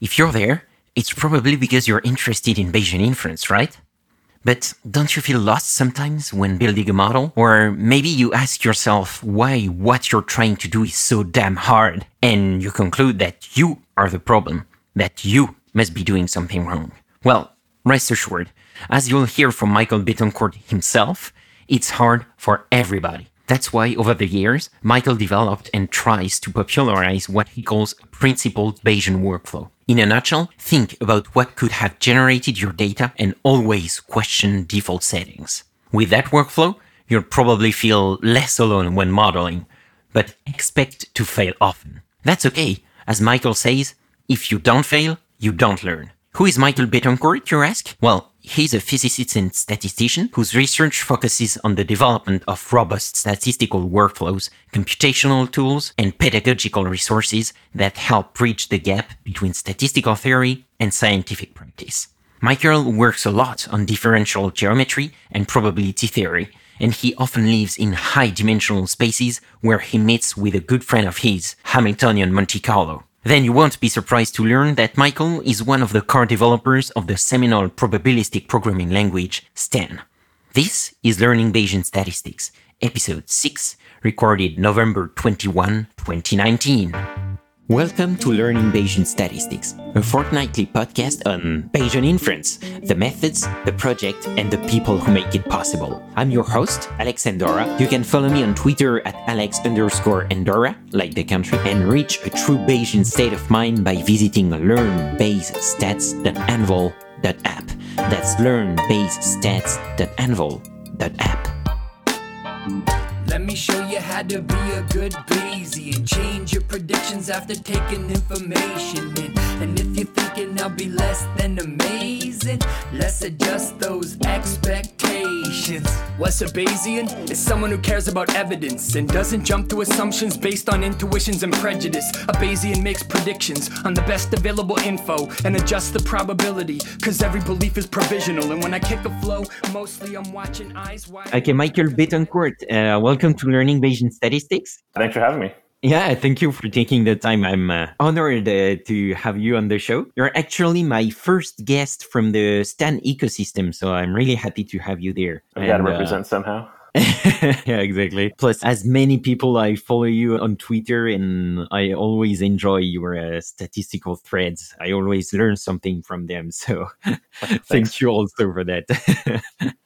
If you're there, it's probably because you're interested in Bayesian inference, right? But don't you feel lost sometimes when building a model? Or maybe you ask yourself why what you're trying to do is so damn hard, and you conclude that you are the problem, that you must be doing something wrong. Well, rest assured, as you'll hear from Michael Betancourt himself, it's hard for everybody. That's why over the years, Michael developed and tries to popularize what he calls a principled Bayesian workflow. In a nutshell, think about what could have generated your data and always question default settings. With that workflow, you'll probably feel less alone when modeling, but expect to fail often. That's okay. As Michael says, if you don't fail, you don't learn. Who is Michael Betancourt, you ask? Well, he's a physicist and statistician whose research focuses on the development of robust statistical workflows, computational tools, and pedagogical resources that help bridge the gap between statistical theory and scientific practice. Michael works a lot on differential geometry and probability theory, and he often lives in high dimensional spaces where he meets with a good friend of his, Hamiltonian Monte Carlo. Then you won't be surprised to learn that Michael is one of the core developers of the seminal probabilistic programming language STAN. This is Learning Bayesian Statistics, episode 6, recorded November 21, 2019. Welcome to Learning Bayesian Statistics, a fortnightly podcast on Bayesian inference, the methods, the project, and the people who make it possible. I'm your host, Alex Andorra. You can follow me on Twitter at Alex underscore like the country, and reach a true Bayesian state of mind by visiting learnbayesstats.anvil.app. That's learnbayesstats.anvil.app. Let me show you how to be a good Bayesian. Change your predictions after taking information in. And if you're thinking I'll be less than amazing, let's adjust those expectations. What's a Bayesian? Is someone who cares about evidence and doesn't jump to assumptions based on intuitions and prejudice. A Bayesian makes predictions on the best available info and adjusts the probability, cause every belief is provisional. And when I kick a flow, mostly I'm watching eyes wide. Okay, Michael Betancourt, uh, welcome to Learning Bayesian Statistics. Thanks for having me. Yeah, thank you for taking the time. I'm uh, honored uh, to have you on the show. You're actually my first guest from the Stan ecosystem, so I'm really happy to have you there. I got to represent somehow. yeah, exactly. Plus, as many people, I follow you on Twitter and I always enjoy your uh, statistical threads. I always learn something from them. So thank you also for that.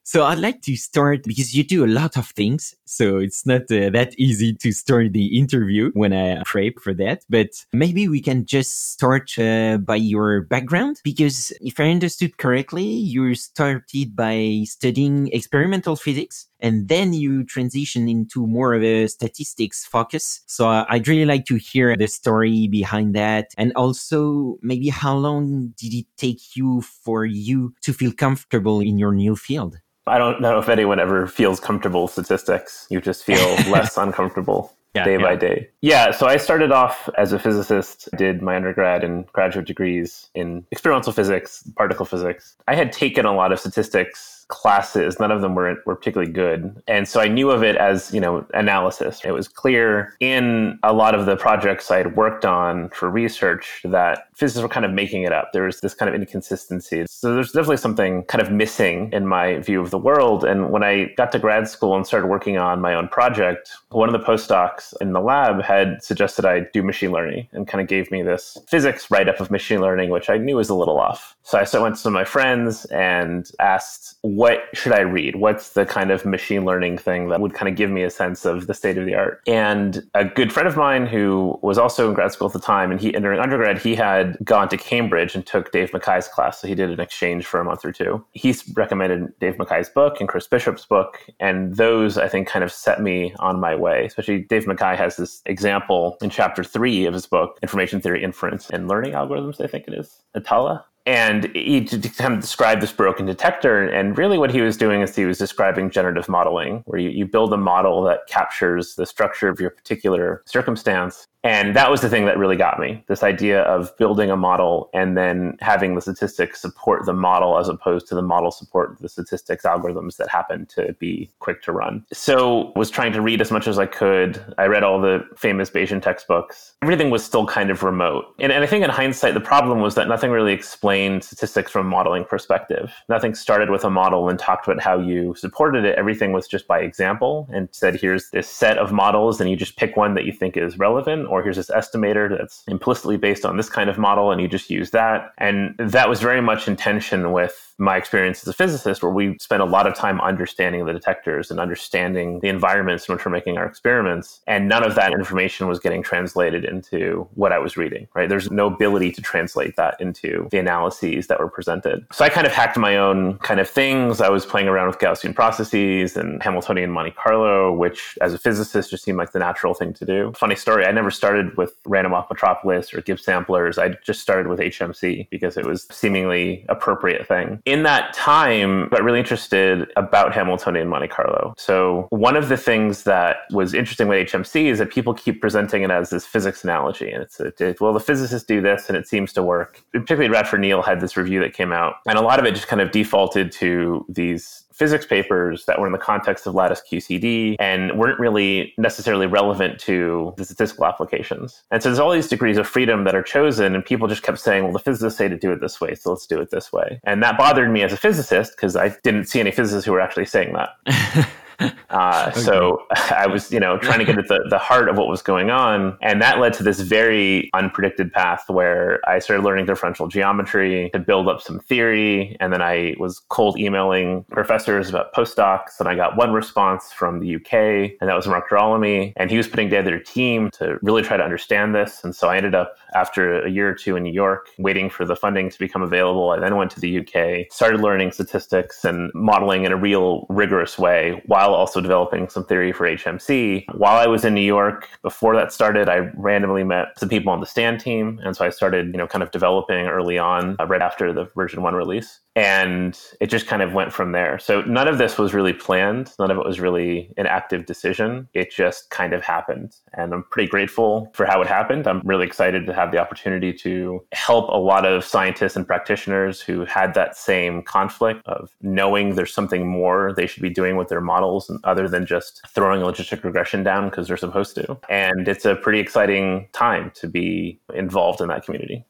so I'd like to start because you do a lot of things. So it's not uh, that easy to start the interview when I prep for that. But maybe we can just start uh, by your background because if I understood correctly, you started by studying experimental physics and then you transition into more of a statistics focus. So uh, I'd really like to hear the story behind that. And also maybe how long did it take you for you to feel comfortable in your new field? I don't know if anyone ever feels comfortable with statistics. You just feel less uncomfortable. Yeah, day yeah. by day. Yeah, so I started off as a physicist, did my undergrad and graduate degrees in experimental physics, particle physics. I had taken a lot of statistics classes none of them were, were particularly good. And so i knew of it as you know analysis. It was clear in a lot of the projects i had worked on for research that physicists were kind of making it up. There was this kind of inconsistency. So there's definitely something kind of missing in my view of the world. And when i got to grad school and started working on my own project one of the postdocs in the lab had suggested i do machine learning and kind of gave me this physics write-up of machine learning which i knew was a little off. So i went to some of my friends and asked what should I read? What's the kind of machine learning thing that would kind of give me a sense of the state of the art? And a good friend of mine who was also in grad school at the time, and he during undergrad he had gone to Cambridge and took Dave MacKay's class, so he did an exchange for a month or two. He recommended Dave MacKay's book and Chris Bishop's book, and those I think kind of set me on my way. Especially Dave MacKay has this example in chapter three of his book, Information Theory, Inference, and Learning Algorithms. I think it is Atala and he kind of described this broken detector and really what he was doing is he was describing generative modeling where you, you build a model that captures the structure of your particular circumstance And that was the thing that really got me this idea of building a model and then having the statistics support the model as opposed to the model support the statistics algorithms that happen to be quick to run. So was trying to read as much as I could. I read all the famous Bayesian textbooks. Everything was still kind of remote. And, and I think in hindsight, the problem was that nothing really explained statistics from a modeling perspective. Nothing started with a model and talked about how you supported it. Everything was just by example and said, here's this set of models, and you just pick one that you think is relevant, or here's this estimator that's implicitly based on this kind of model, and you just use that. And that was very much in tension with my experience as a physicist, where we spent a lot of time understanding the detectors and understanding the environments in which we're making our experiments. And none of that information was getting translated into what I was reading, right? There's no ability to translate that into the analyses that were presented. So I kind of hacked my own kind of things. I was playing around with Gaussian processes and Hamiltonian Monte Carlo, which as a physicist just seemed like the natural thing to do. Funny story, I never started with random walk metropolis or Gibbs samplers. I just started with HMC because it was seemingly appropriate thing in that time, got really interested about Hamilton Hamiltonian Monte Carlo. So one of the things that was interesting with HMC is that people keep presenting it as this physics analogy, and it's a, it, well, the physicists do this, and it seems to work. Particularly, Radford Neal had this review that came out, and a lot of it just kind of defaulted to these physics papers that were in the context of lattice QCD and weren't really necessarily relevant to the statistical applications. And so there's all these degrees of freedom that are chosen, and people just kept saying, well, the physicists say to do it this way, so let's do it this way. And that bothered me as a physicist because I didn't see any physicists who were actually saying that. Uh, okay. So I was, you know, trying to get at the, the heart of what was going on. And that led to this very unpredicted path where I started learning differential geometry to build up some theory. And then I was cold emailing professors about postdocs. And I got one response from the UK, and that was Mark Girolami. And he was putting together a team to really try to understand this. And so I ended up, after a year or two in New York, waiting for the funding to become available. I then went to the UK, started learning statistics and modeling in a real rigorous way while also developing some theory for HMC. While I was in New York, before that started, I randomly met some people on the Stan team. And so I started, you know, kind of developing early on, uh, right after the version one release and it just kind of went from there. So none of this was really planned. None of it was really an active decision. It just kind of happened. And I'm pretty grateful for how it happened. I'm really excited to have the opportunity to help a lot of scientists and practitioners who had that same conflict of knowing there's something more they should be doing with their models other than just throwing a logistic regression down because they're supposed to. And it's a pretty exciting time to be involved in that community.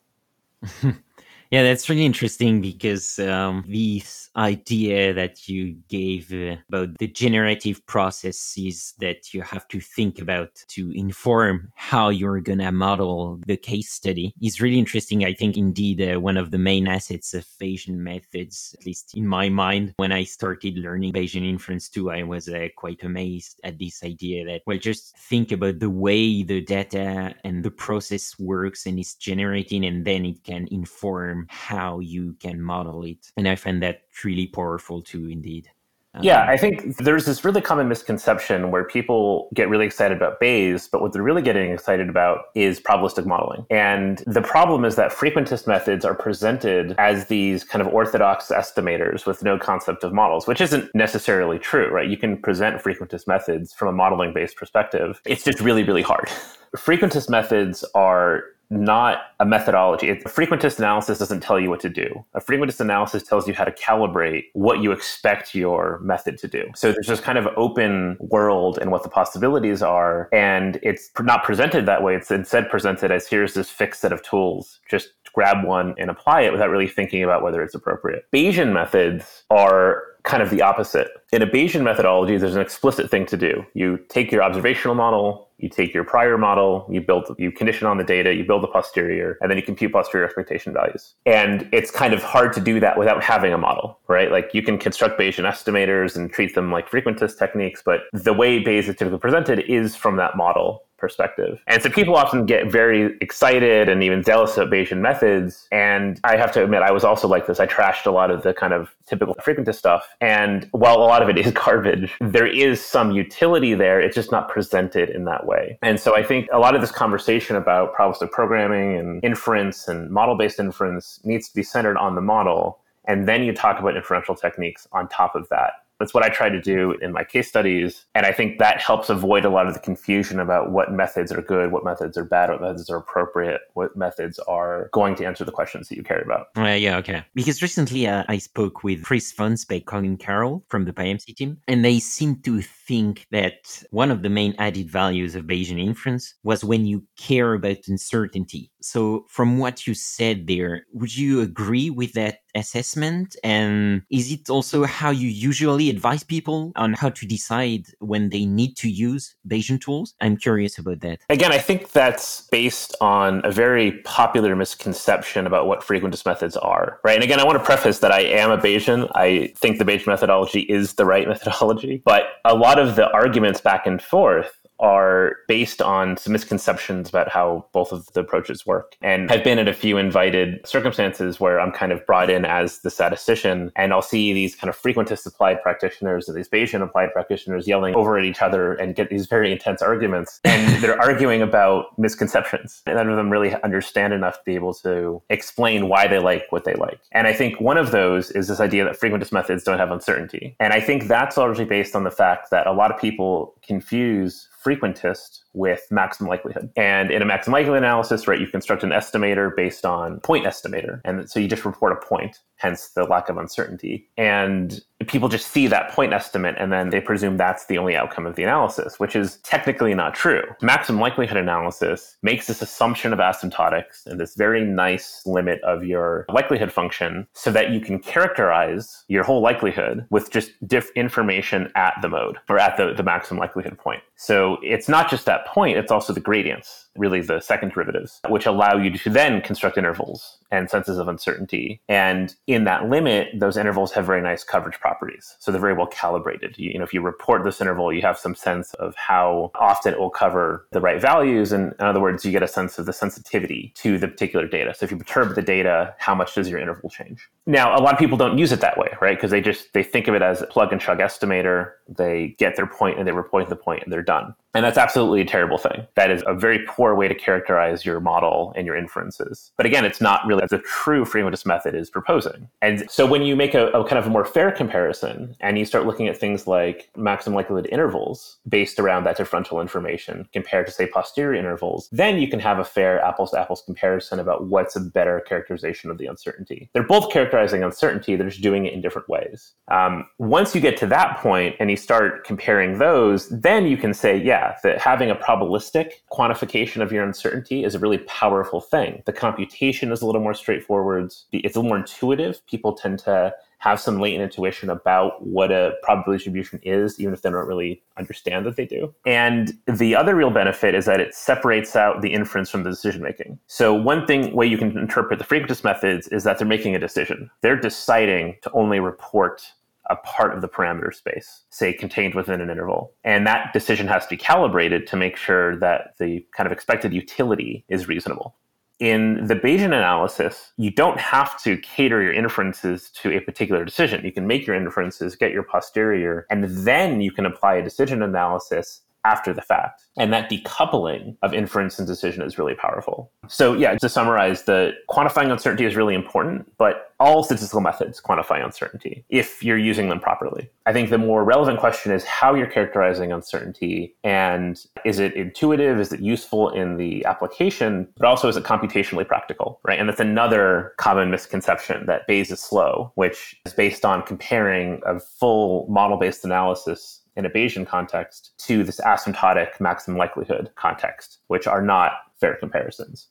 Yeah, that's really interesting because um, this idea that you gave uh, about the generative processes that you have to think about to inform how you're going to model the case study is really interesting. I think indeed uh, one of the main assets of Bayesian methods, at least in my mind, when I started learning Bayesian inference too, I was uh, quite amazed at this idea that, well, just think about the way the data and the process works and is generating, and then it can inform how you can model it. And I find that really powerful too, indeed. Um, yeah, I think there's this really common misconception where people get really excited about Bayes, but what they're really getting excited about is probabilistic modeling. And the problem is that frequentist methods are presented as these kind of orthodox estimators with no concept of models, which isn't necessarily true, right? You can present frequentist methods from a modeling based perspective. It's just really, really hard. frequentist methods are not a methodology. a frequentist analysis doesn't tell you what to do. A frequentist analysis tells you how to calibrate what you expect your method to do. So there's this kind of open world and what the possibilities are. And it's not presented that way. It's instead presented as here's this fixed set of tools. Just grab one and apply it without really thinking about whether it's appropriate. Bayesian methods are kind of the opposite. In a Bayesian methodology, there's an explicit thing to do. You take your observational model, you take your prior model, you build, you condition on the data, you build the posterior, and then you compute posterior expectation values. And it's kind of hard to do that without having a model, right? Like you can construct Bayesian estimators and treat them like frequentist techniques, but the way Bayes is typically presented is from that model perspective. And so people often get very excited and even zealous about Bayesian methods. And I have to admit, I was also like this. I trashed a lot of the kind of typical frequentist stuff. And while a lot of it is garbage, there is some utility there. It's just not presented in that way. And so I think a lot of this conversation about probabilistic programming and inference and model based inference needs to be centered on the model. And then you talk about inferential techniques on top of that That's what I try to do in my case studies. And I think that helps avoid a lot of the confusion about what methods are good, what methods are bad, what methods are appropriate, what methods are going to answer the questions that you care about. Uh, yeah, okay. Because recently uh, I spoke with Chris by Colin Carroll from the PyMC team, and they seem to think that one of the main added values of Bayesian inference was when you care about uncertainty. So, from what you said there, would you agree with that assessment? And is it also how you usually advise people on how to decide when they need to use Bayesian tools? I'm curious about that. Again, I think that's based on a very popular misconception about what frequentist methods are, right? And again, I want to preface that I am a Bayesian. I think the Bayesian methodology is the right methodology, but a lot of the arguments back and forth are based on some misconceptions about how both of the approaches work. And I've been at a few invited circumstances where I'm kind of brought in as the statistician, and I'll see these kind of frequentist applied practitioners and these Bayesian applied practitioners yelling over at each other and get these very intense arguments. And they're arguing about misconceptions. And none of them really understand enough to be able to explain why they like what they like. And I think one of those is this idea that frequentist methods don't have uncertainty. And I think that's largely based on the fact that a lot of people confuse frequentist with maximum likelihood. And in a maximum likelihood analysis, right, you construct an estimator based on point estimator. And so you just report a point, hence the lack of uncertainty. And people just see that point estimate and then they presume that's the only outcome of the analysis, which is technically not true. Maximum likelihood analysis makes this assumption of asymptotics and this very nice limit of your likelihood function so that you can characterize your whole likelihood with just diff information at the mode or at the, the maximum likelihood point. So it's not just that point, it's also the gradients, really the second derivatives, which allow you to then construct intervals and senses of uncertainty. And in that limit, those intervals have very nice coverage properties. So they're very well calibrated. You, you, know, if you report this interval, you have some sense of how often it will cover the right values. And in other words, you get a sense of the sensitivity to the particular data. So if you perturb the data, how much does your interval change? Now, a lot of people don't use it that way, right? Because they just they think of it as a plug and chug estimator. They get their point and they report the point and they're done. And that's absolutely a terrible thing. That is a very poor way to characterize your model and your inferences. But again, it's not really the true frequentist method is proposing. And so when you make a, a kind of a more fair comparison and you start looking at things like maximum likelihood intervals based around that differential information compared to say posterior intervals, then you can have a fair apples to apples comparison about what's a better characterization of the uncertainty. They're both characterizing uncertainty, they're just doing it in different ways. Um, once you get to that point and you start comparing those, then you can say, yeah, that having a probabilistic quantification of your uncertainty is a really powerful thing. The computation is a little more straightforward. It's a little more intuitive. People tend to have some latent intuition about what a probability distribution is, even if they don't really understand that they do. And the other real benefit is that it separates out the inference from the decision making. So one thing way you can interpret the frequentist methods is that they're making a decision. They're deciding to only report a part of the parameter space, say contained within an interval. And that decision has to be calibrated to make sure that the kind of expected utility is reasonable. In the Bayesian analysis, you don't have to cater your inferences to a particular decision. You can make your inferences, get your posterior, and then you can apply a decision analysis after the fact. And that decoupling of inference and decision is really powerful. So, yeah, to summarize, the quantifying uncertainty is really important, but all statistical methods quantify uncertainty if you're using them properly. I think the more relevant question is how you're characterizing uncertainty and is it intuitive? Is it useful in the application? But also, is it computationally practical, right? And that's another common misconception that Bayes is slow, which is based on comparing a full model based analysis in a Bayesian context to this asymptotic maximum likelihood context, which are not fair comparisons.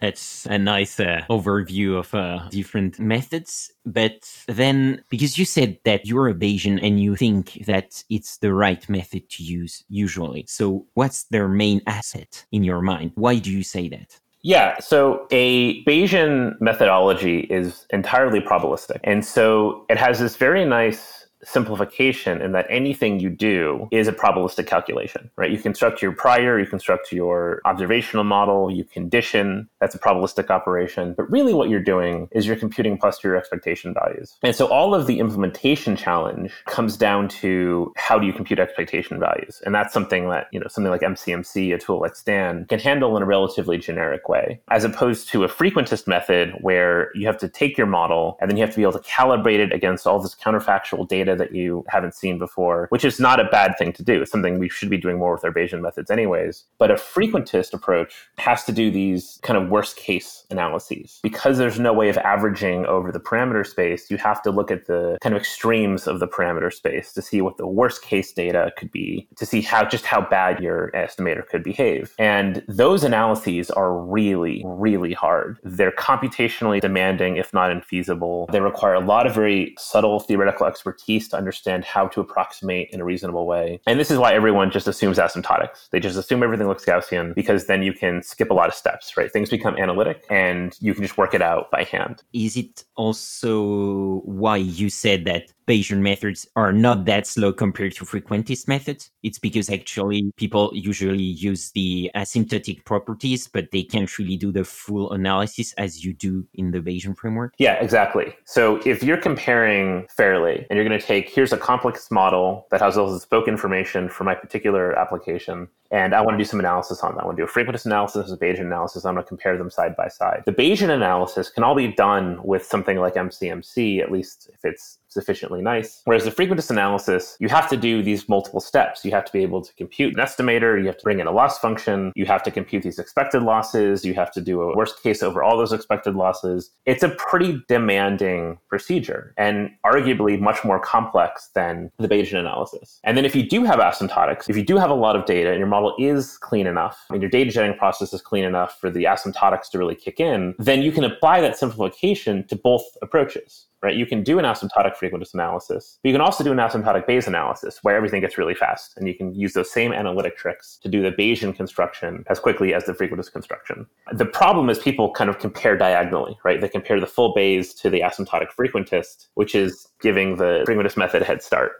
It's a nice uh, overview of uh, different methods. But then, because you said that you're a Bayesian and you think that it's the right method to use usually. So, what's their main asset in your mind? Why do you say that? Yeah, so a Bayesian methodology is entirely probabilistic. And so it has this very nice simplification in that anything you do is a probabilistic calculation, right? You construct your prior, you construct your observational model, you condition, that's a probabilistic operation. But really what you're doing is you're computing posterior expectation values. And so all of the implementation challenge comes down to how do you compute expectation values? And that's something that, you know, something like MCMC, a tool like Stan, can handle in a relatively generic way, as opposed to a frequentist method where you have to take your model and then you have to be able to calibrate it against all this counterfactual data data that you haven't seen before, which is not a bad thing to do. It's something we should be doing more with our Bayesian methods, anyways. But a frequentist approach has to do these kind of worst case analyses. Because there's no way of averaging over the parameter space, you have to look at the kind of extremes of the parameter space to see what the worst case data could be, to see how just how bad your estimator could behave. And those analyses are really, really hard. They're computationally demanding, if not infeasible. They require a lot of very subtle theoretical expertise to understand how to approximate in a reasonable way. And this is why everyone just assumes asymptotics. They just assume everything looks Gaussian because then you can skip a lot of steps, right? Things become analytic and you can just work it out by hand. Is it also why you said that Bayesian methods are not that slow compared to frequentist methods. It's because actually people usually use the asymptotic properties, but they can't really do the full analysis as you do in the Bayesian framework. Yeah, exactly. So if you're comparing fairly and you're going to take, here's a complex model that has all this spoke information for my particular application, and I want to do some analysis on that. I want to do a frequentist analysis, a Bayesian analysis. I'm going to compare them side by side. The Bayesian analysis can all be done with something like MCMC, at least if it's sufficiently nice. Whereas the frequentist analysis, you have to do these multiple steps. You have to be able to compute an estimator, you have to bring in a loss function, you have to compute these expected losses, you have to do a worst case over all those expected losses. It's a pretty demanding procedure and arguably much more complex than the Bayesian analysis. And then if you do have asymptotics, if you do have a lot of data and your model is clean enough and your data generating process is clean enough for the asymptotics to really kick in, then you can apply that simplification to both approaches right? You can do an asymptotic frequentist analysis, but you can also do an asymptotic Bayes analysis where everything gets really fast. And you can use those same analytic tricks to do the Bayesian construction as quickly as the frequentist construction. The problem is people kind of compare diagonally, right? They compare the full Bayes to the asymptotic frequentist, which is giving the frequentist method a head start.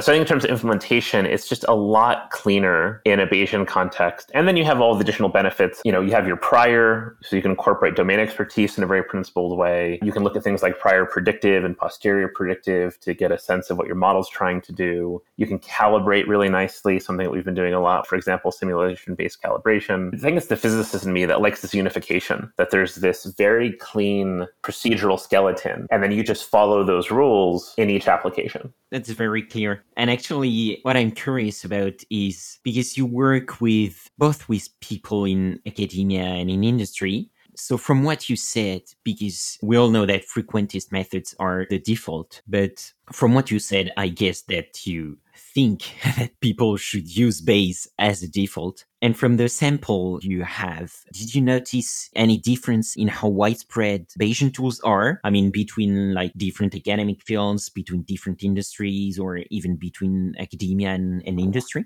So I think in terms of implementation, it's just a lot cleaner in a Bayesian context. And then you have all the additional benefits. You know, you have your prior, so you can incorporate domain expertise in a very principled way. You can look at things like prior predictive and posterior predictive to get a sense of what your model's trying to do. You can calibrate really nicely, something that we've been doing a lot. For example, simulation-based calibration. I think it's the physicist in me that likes this unification, that there's this very clean procedural skeleton, and then you just follow those rules in each application. That's very clear. And actually, what I'm curious about is because you work with both with people in academia and in industry. So, from what you said, because we all know that frequentist methods are the default, but from what you said, I guess that you think that people should use Bayes as a default. And from the sample you have, did you notice any difference in how widespread Bayesian tools are? I mean, between like different academic fields, between different industries, or even between academia and, and industry?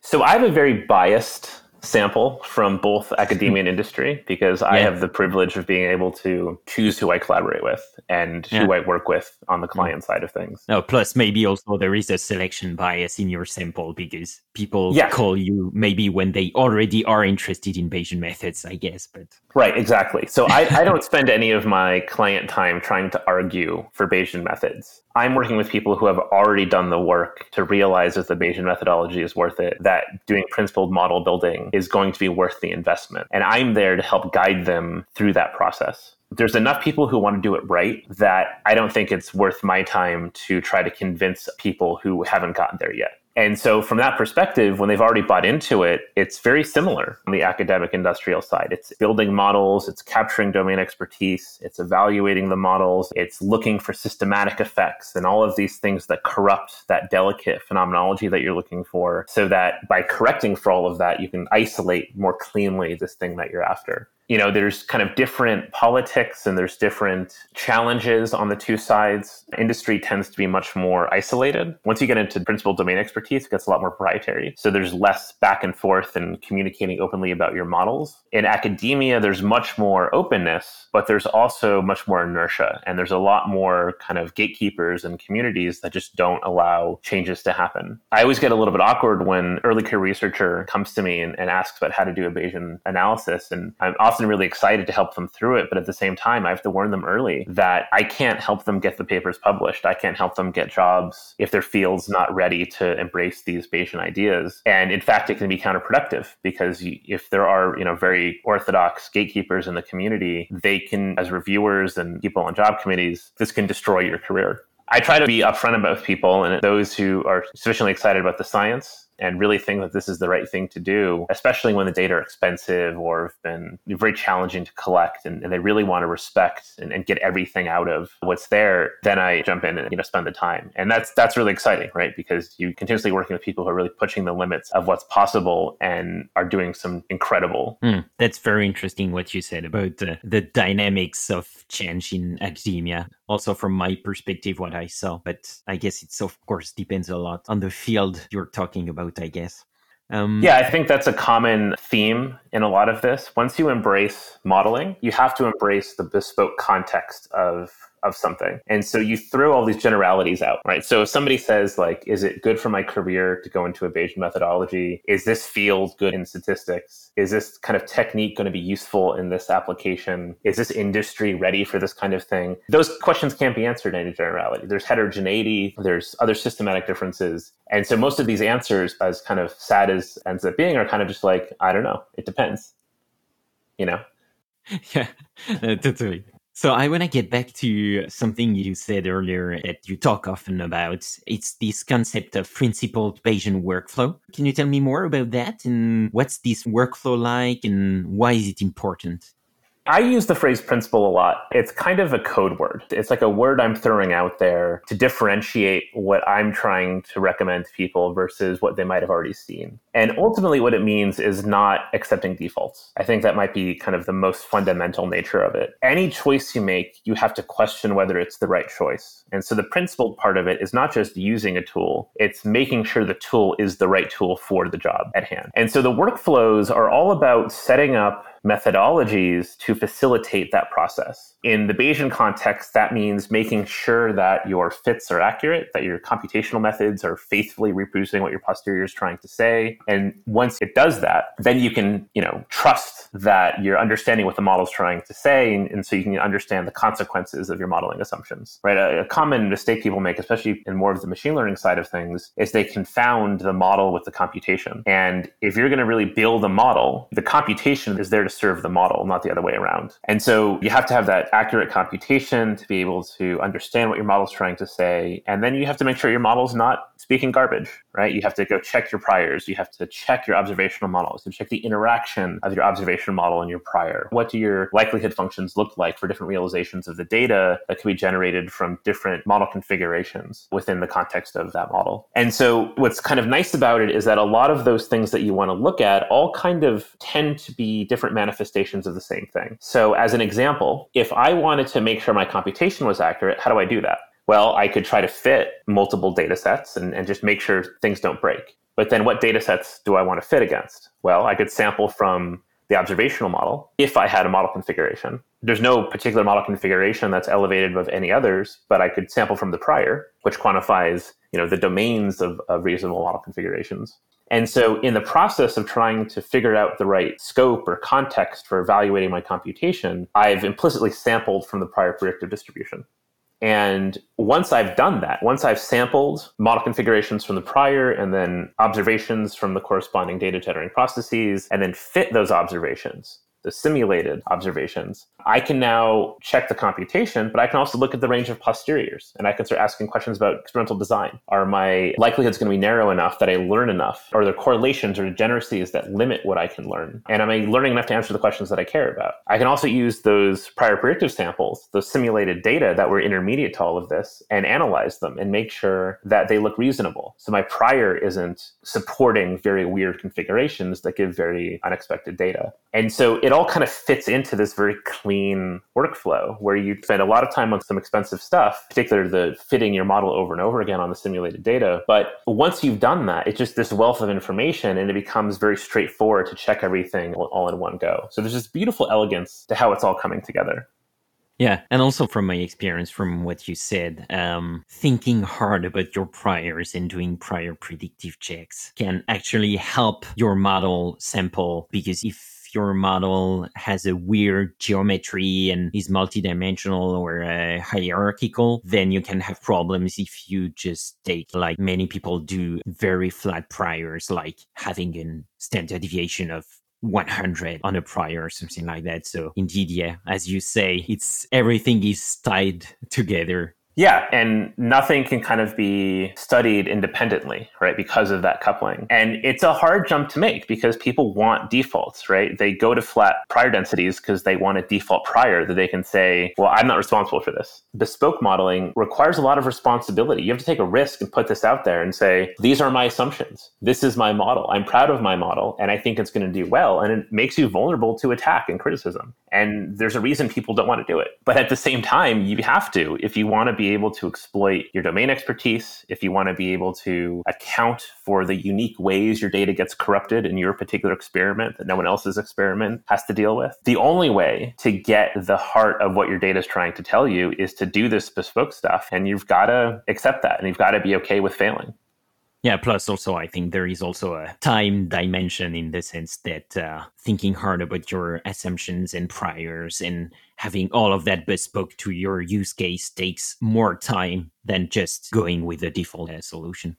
So I have a very biased sample from both academia and industry because I have the privilege of being able to choose who I collaborate with and yeah. who I work with on the mm. client side of things. No, plus maybe also there is a selection bias in your sample because people yeah. call you maybe when they already are interested in Bayesian methods, I guess. But right, exactly. So I, I don't spend any of my client time trying to argue for Bayesian methods. I'm working with people who have already done the work to realize that the Bayesian methodology is worth it, that doing principled model building is going to be worth the investment. And I'm there to help guide them through that process there's enough people who want to do it right that I don't think it's worth my time to try to convince people who haven't gotten there yet. And so, from that perspective, when they've already bought into it, it's very similar on the academic industrial side. It's building models, it's capturing domain expertise, it's evaluating the models, it's looking for systematic effects and all of these things that corrupt that delicate phenomenology that you're looking for, so that by correcting for all of that, you can isolate more cleanly this thing that you're after you know, there's kind of different politics and there's different challenges on the two sides. Industry tends to be much more isolated. Once you get into principal domain expertise, it gets a lot more proprietary. So there's less back and forth and communicating openly about your models. In academia, there's much more openness, but there's also much more inertia. And there's a lot more kind of gatekeepers and communities that just don't allow changes to happen. I always get a little bit awkward when early career researcher comes to me and, and asks about how to do a Bayesian analysis. And I'm often often really excited to help them through it. But at the same time, I have to warn them early that I can't help them get the papers published. I can't help them get jobs if their field's not ready to embrace these Bayesian ideas. And in fact, it can be counterproductive because if there are, you know, very orthodox gatekeepers in the community, they can, as reviewers and people on job committees, this can destroy your career. I try to be upfront about people and those who are sufficiently excited about the science and really think that this is the right thing to do, especially when the data are expensive or have been very challenging to collect and, and they really want to respect and, and, get everything out of what's there, then I jump in and you know spend the time. And that's that's really exciting, right? Because you're continuously working with people who are really pushing the limits of what's possible and are doing some incredible. Mm, that's very interesting what you said about uh, the dynamics of change in academia. Also from my perspective, what I saw, but I guess it's of course depends a lot on the field you're talking about I guess. Um, yeah, I think that's a common theme in a lot of this. Once you embrace modeling, you have to embrace the bespoke context of of something. And so you throw all these generalities out, right? So if somebody says like, is it good for my career to go into a Bayesian methodology? Is this field good in statistics? Is this kind of technique going to be useful in this application? Is this industry ready for this kind of thing? Those questions can't be answered in any generality. There's heterogeneity, there's other systematic differences. And so most of these answers, as kind of sad as ends up being, are kind of just like, I don't know, it depends. You know? Yeah, totally. So I want to get back to something you said earlier that you talk often about. It's this concept of principled Bayesian workflow. Can you tell me more about that and what's this workflow like and why is it important? I use the phrase principle a lot. It's kind of a code word. It's like a word I'm throwing out there to differentiate what I'm trying to recommend to people versus what they might have already seen. And ultimately, what it means is not accepting defaults. I think that might be kind of the most fundamental nature of it. Any choice you make, you have to question whether it's the right choice. And so the principled part of it is not just using a tool, it's making sure the tool is the right tool for the job at hand. And so the workflows are all about setting up methodologies to facilitate that process. In the Bayesian context, that means making sure that your fits are accurate, that your computational methods are faithfully reproducing what your posterior is trying to say. And once it does that, then you can, you know, trust that you're understanding what the model is trying to say, and, and, so you can understand the consequences of your modeling assumptions. Right? A, a common mistake people make, especially in more of the machine learning side of things, is they confound the model with the computation. And if you're going to really build a model, the computation is there to serve the model, not the other way around. And so you have to have that accurate computation to be able to understand what your model is trying to say. And then you have to make sure your model is not speaking garbage, right? You have to go check your priors. You have to check your observational models and check the interaction of your observation model and your prior. What do your likelihood functions look like for different realizations of the data that can be generated from different model configurations within the context of that model? And so what's kind of nice about it is that a lot of those things that you want to look at all kind of tend to be different manifestations of the same thing. So as an example, if I wanted to make sure my computation was accurate, how do I do that? Well, I could try to fit multiple data sets and, and just make sure things don't break. But then what data sets do I want to fit against? Well, I could sample from the observational model if I had a model configuration. There's no particular model configuration that's elevated above any others, but I could sample from the prior, which quantifies you know, the domains of, of reasonable model configurations. And so, in the process of trying to figure out the right scope or context for evaluating my computation, I've implicitly sampled from the prior predictive distribution. And once I've done that, once I've sampled model configurations from the prior and then observations from the corresponding data generating processes, and then fit those observations, the simulated observations, I can now check the computation, but I can also look at the range of posteriors and I can start asking questions about experimental design. Are my likelihoods going to be narrow enough that I learn enough? Are there correlations or degeneracies that limit what I can learn? And am I learning enough to answer the questions that I care about? I can also use those prior predictive samples, those simulated data that were intermediate to all of this, and analyze them and make sure that they look reasonable. So my prior isn't supporting very weird configurations that give very unexpected data. And so it all kind of fits into this very clean workflow where you spend a lot of time on some expensive stuff, particularly the fitting your model over and over again on the simulated data. But once you've done that, it's just this wealth of information and it becomes very straightforward to check everything all in one go. So there's this beautiful elegance to how it's all coming together. Yeah, and also from my experience, from what you said, um, thinking hard about your priors and doing prior predictive checks can actually help your model sample because if your model has a weird geometry and is multidimensional or uh, hierarchical, then you can have problems if you just take, like many people do, very flat priors, like having a standard deviation of 100 on a prior or something like that. So indeed, yeah, as you say, it's everything is tied together Yeah, and nothing can kind of be studied independently, right? Because of that coupling. And it's a hard jump to make because people want defaults, right? They go to flat prior densities because they want a default prior that they can say, well, I'm not responsible for this. Bespoke modeling requires a lot of responsibility. You have to take a risk and put this out there and say, these are my assumptions. This is my model. I'm proud of my model and I think it's going to do well. And it makes you vulnerable to attack and criticism. And there's a reason people don't want to do it. But at the same time, you have to if you want to be able to exploit your domain expertise, if you want to be able to account for the unique ways your data gets corrupted in your particular experiment that no one else's experiment has to deal with. The only way to get the heart of what your data is trying to tell you is to do this bespoke stuff. And you've got to accept that and you've got to be okay with failing. Yeah, plus also I think there is also a time dimension in the sense that uh, thinking hard about your assumptions and priors and having all of that bespoke to your use case takes more time than just going with the default solution.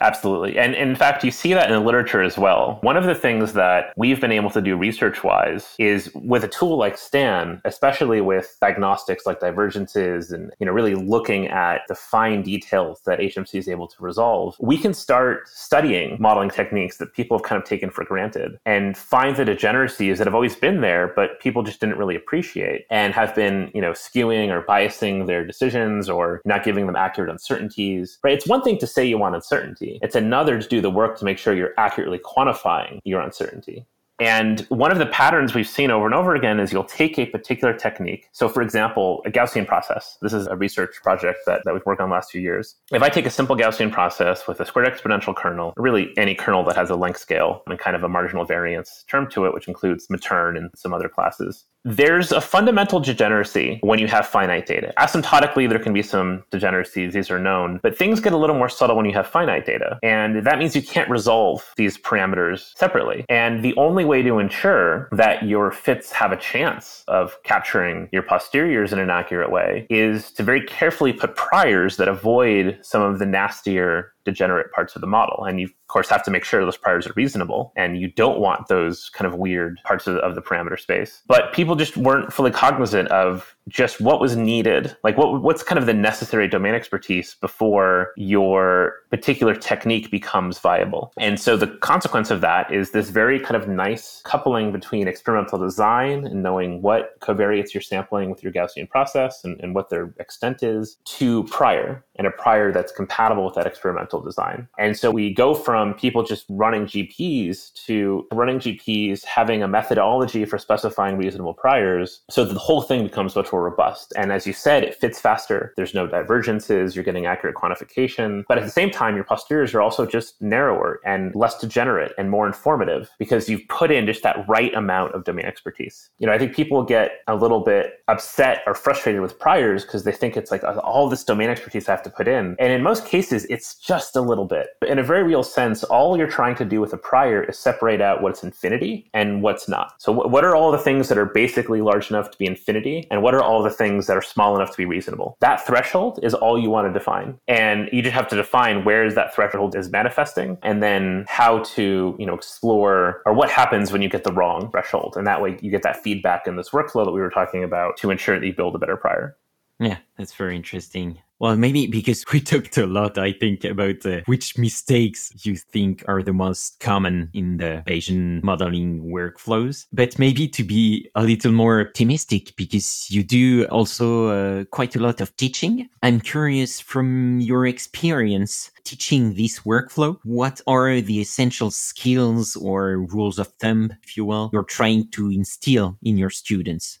Absolutely. And in fact, you see that in the literature as well. One of the things that we've been able to do research wise is with a tool like Stan, especially with diagnostics like divergences and you know really looking at the fine details that HMC is able to resolve, we can start studying modeling techniques that people have kind of taken for granted and find the degeneracies that have always been there, but people just didn't really appreciate and have been, you know, skewing or biasing their decisions or not giving them accurate uncertainties. Right? It's one thing to say you want uncertainty it's another to do the work to make sure you're accurately quantifying your uncertainty. And one of the patterns we've seen over and over again is you'll take a particular technique. So, for example, a Gaussian process. This is a research project that, that we've worked on the last few years. If I take a simple Gaussian process with a squared exponential kernel, really any kernel that has a length scale and kind of a marginal variance term to it, which includes Matern and some other classes, there's a fundamental degeneracy when you have finite data. Asymptotically, there can be some degeneracies, these are known, but things get a little more subtle when you have finite data. And that means you can't resolve these parameters separately. And the only way to ensure that your fits have a chance of capturing your posteriors in an accurate way is to very carefully put priors that avoid some of the nastier degenerate parts of the model. And you, of course, have to make sure those priors are reasonable. And you don't want those kind of weird parts of, of the parameter space. But people just weren't fully cognizant of just what was needed like what what's kind of the necessary domain expertise before your particular technique becomes viable and so the consequence of that is this very kind of nice coupling between experimental design and knowing what covariates you're sampling with your gaussian process and, and what their extent is to prior and a prior that's compatible with that experimental design and so we go from people just running gps to running gps having a methodology for specifying reasonable priors so that the whole thing becomes much more robust. And as you said, it fits faster. There's no divergences. You're getting accurate quantification. But at the same time, your posteriors are also just narrower and less degenerate and more informative because you've put in just that right amount of domain expertise. You know, I think people get a little bit upset or frustrated with priors because they think it's like oh, all this domain expertise I have to put in. And in most cases, it's just a little bit. But in a very real sense, all you're trying to do with a prior is separate out what's infinity and what's not. So, what are all the things that are basically large enough to be infinity, and what are all the things that are small enough to be reasonable. That threshold is all you want to define. And you just have to define where that threshold is manifesting and then how to, you know, explore or what happens when you get the wrong threshold. And that way you get that feedback in this workflow that we were talking about to ensure that you build a better prior. Yeah, that's very interesting. Well, maybe because we talked a lot, I think, about uh, which mistakes you think are the most common in the Bayesian modeling workflows. But maybe to be a little more optimistic, because you do also uh, quite a lot of teaching. I'm curious from your experience teaching this workflow, what are the essential skills or rules of thumb, if you will, you're trying to instill in your students?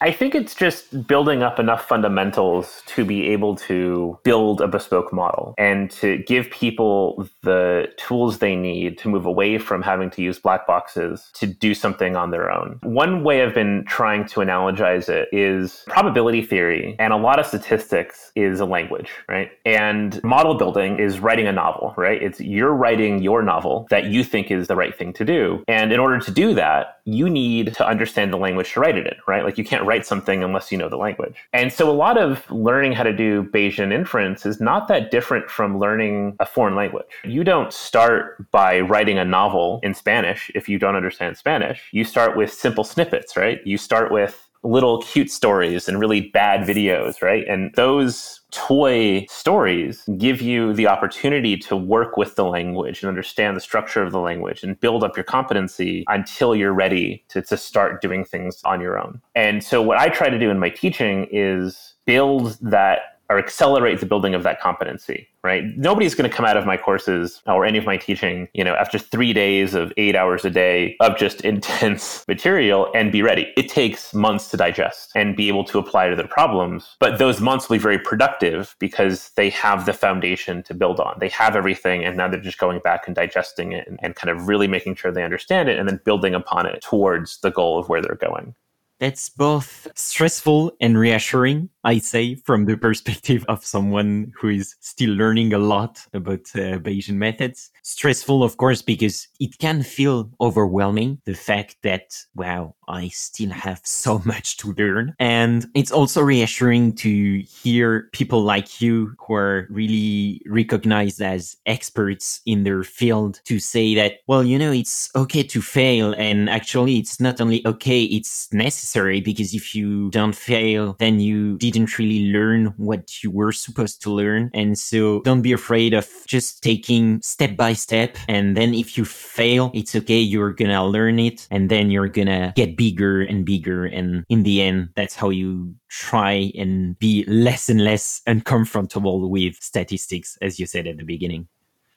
I think it's just building up enough fundamentals to be able to build a bespoke model and to give people the tools they need to move away from having to use black boxes to do something on their own. One way I've been trying to analogize it is probability theory and a lot of statistics is a language, right? And model building is writing a novel, right? It's you're writing your novel that you think is the right thing to do. And in order to do that, you need to understand the language to write it in, right? Like you can't write something unless you know the language. And so a lot of learning how to do Bayesian inference is not that different from learning a foreign language. You don't start by writing a novel in Spanish if you don't understand Spanish. You start with simple snippets, right? You start with little cute stories and really bad videos, right? And those toy stories give you the opportunity to work with the language and understand the structure of the language and build up your competency until you're ready to, to start doing things on your own. And so, what I try to do in my teaching is build that or accelerate the building of that competency, right? Nobody's going to come out of my courses or any of my teaching, you know, after three days of eight hours a day of just intense material and be ready. It takes months to digest and be able to apply to their problems. But those months will be very productive because they have the foundation to build on. They have everything and now they're just going back and digesting it and, and kind of really making sure they understand it and then building upon it towards the goal of where they're going. That's both stressful and reassuring I say, from the perspective of someone who is still learning a lot about uh, Bayesian methods. Stressful, of course, because it can feel overwhelming. The fact that, wow, I still have so much to learn. And it's also reassuring to hear people like you who are really recognized as experts in their field to say that, well, you know, it's okay to fail. And actually, it's not only okay, it's necessary because if you don't fail, then you didn't really learn what you were supposed to learn. And so don't be afraid of just taking step by step. And then if you fail, it's okay. You're going to learn it and then you're going to get bigger and bigger. And in the end, that's how you try and be less and less uncomfortable with statistics, as you said at the beginning.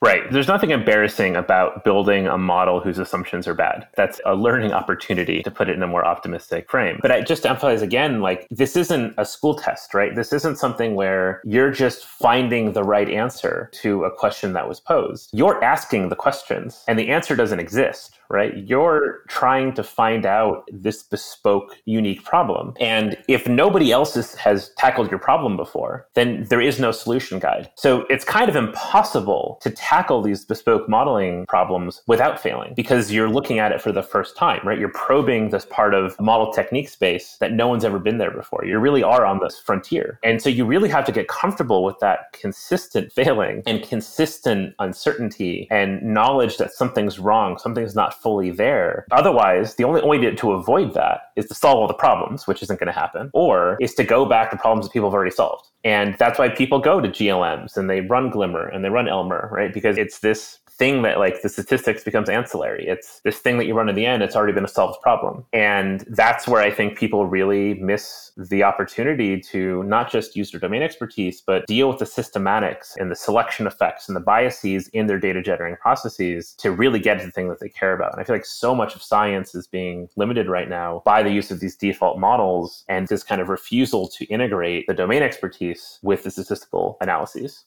Right. There's nothing embarrassing about building a model whose assumptions are bad. That's a learning opportunity to put it in a more optimistic frame. But I just emphasize again, like this isn't a school test, right? This isn't something where you're just finding the right answer to a question that was posed. You're asking the questions and the answer doesn't exist, right? You're trying to find out this bespoke, unique problem. And if nobody else is, has tackled your problem before, then there is no solution guide. So it's kind of impossible to tackle these bespoke modeling problems without failing because you're looking at it for the first time, right? You're probing this part of model technique space that no one's ever been there before. You really are on this frontier. And so you really have to get comfortable with that consistent failing and consistent uncertainty and knowledge that something's wrong, something's not fully there. Otherwise, the only way to, to avoid that is to solve all the problems, which isn't going to happen, or is to go back to problems that people have already solved. And that's why people go to GLMs and they run glmer and they run lmer, right? Because it's this thing that like the statistics becomes ancillary. It's this thing that you run in the end, it's already been a solved problem. And that's where I think people really miss the opportunity to not just use their domain expertise, but deal with the systematics and the selection effects and the biases in their data generating processes to really get to the thing that they care about. And I feel like so much of science is being limited right now by the use of these default models and this kind of refusal to integrate the domain expertise with the statistical analyses.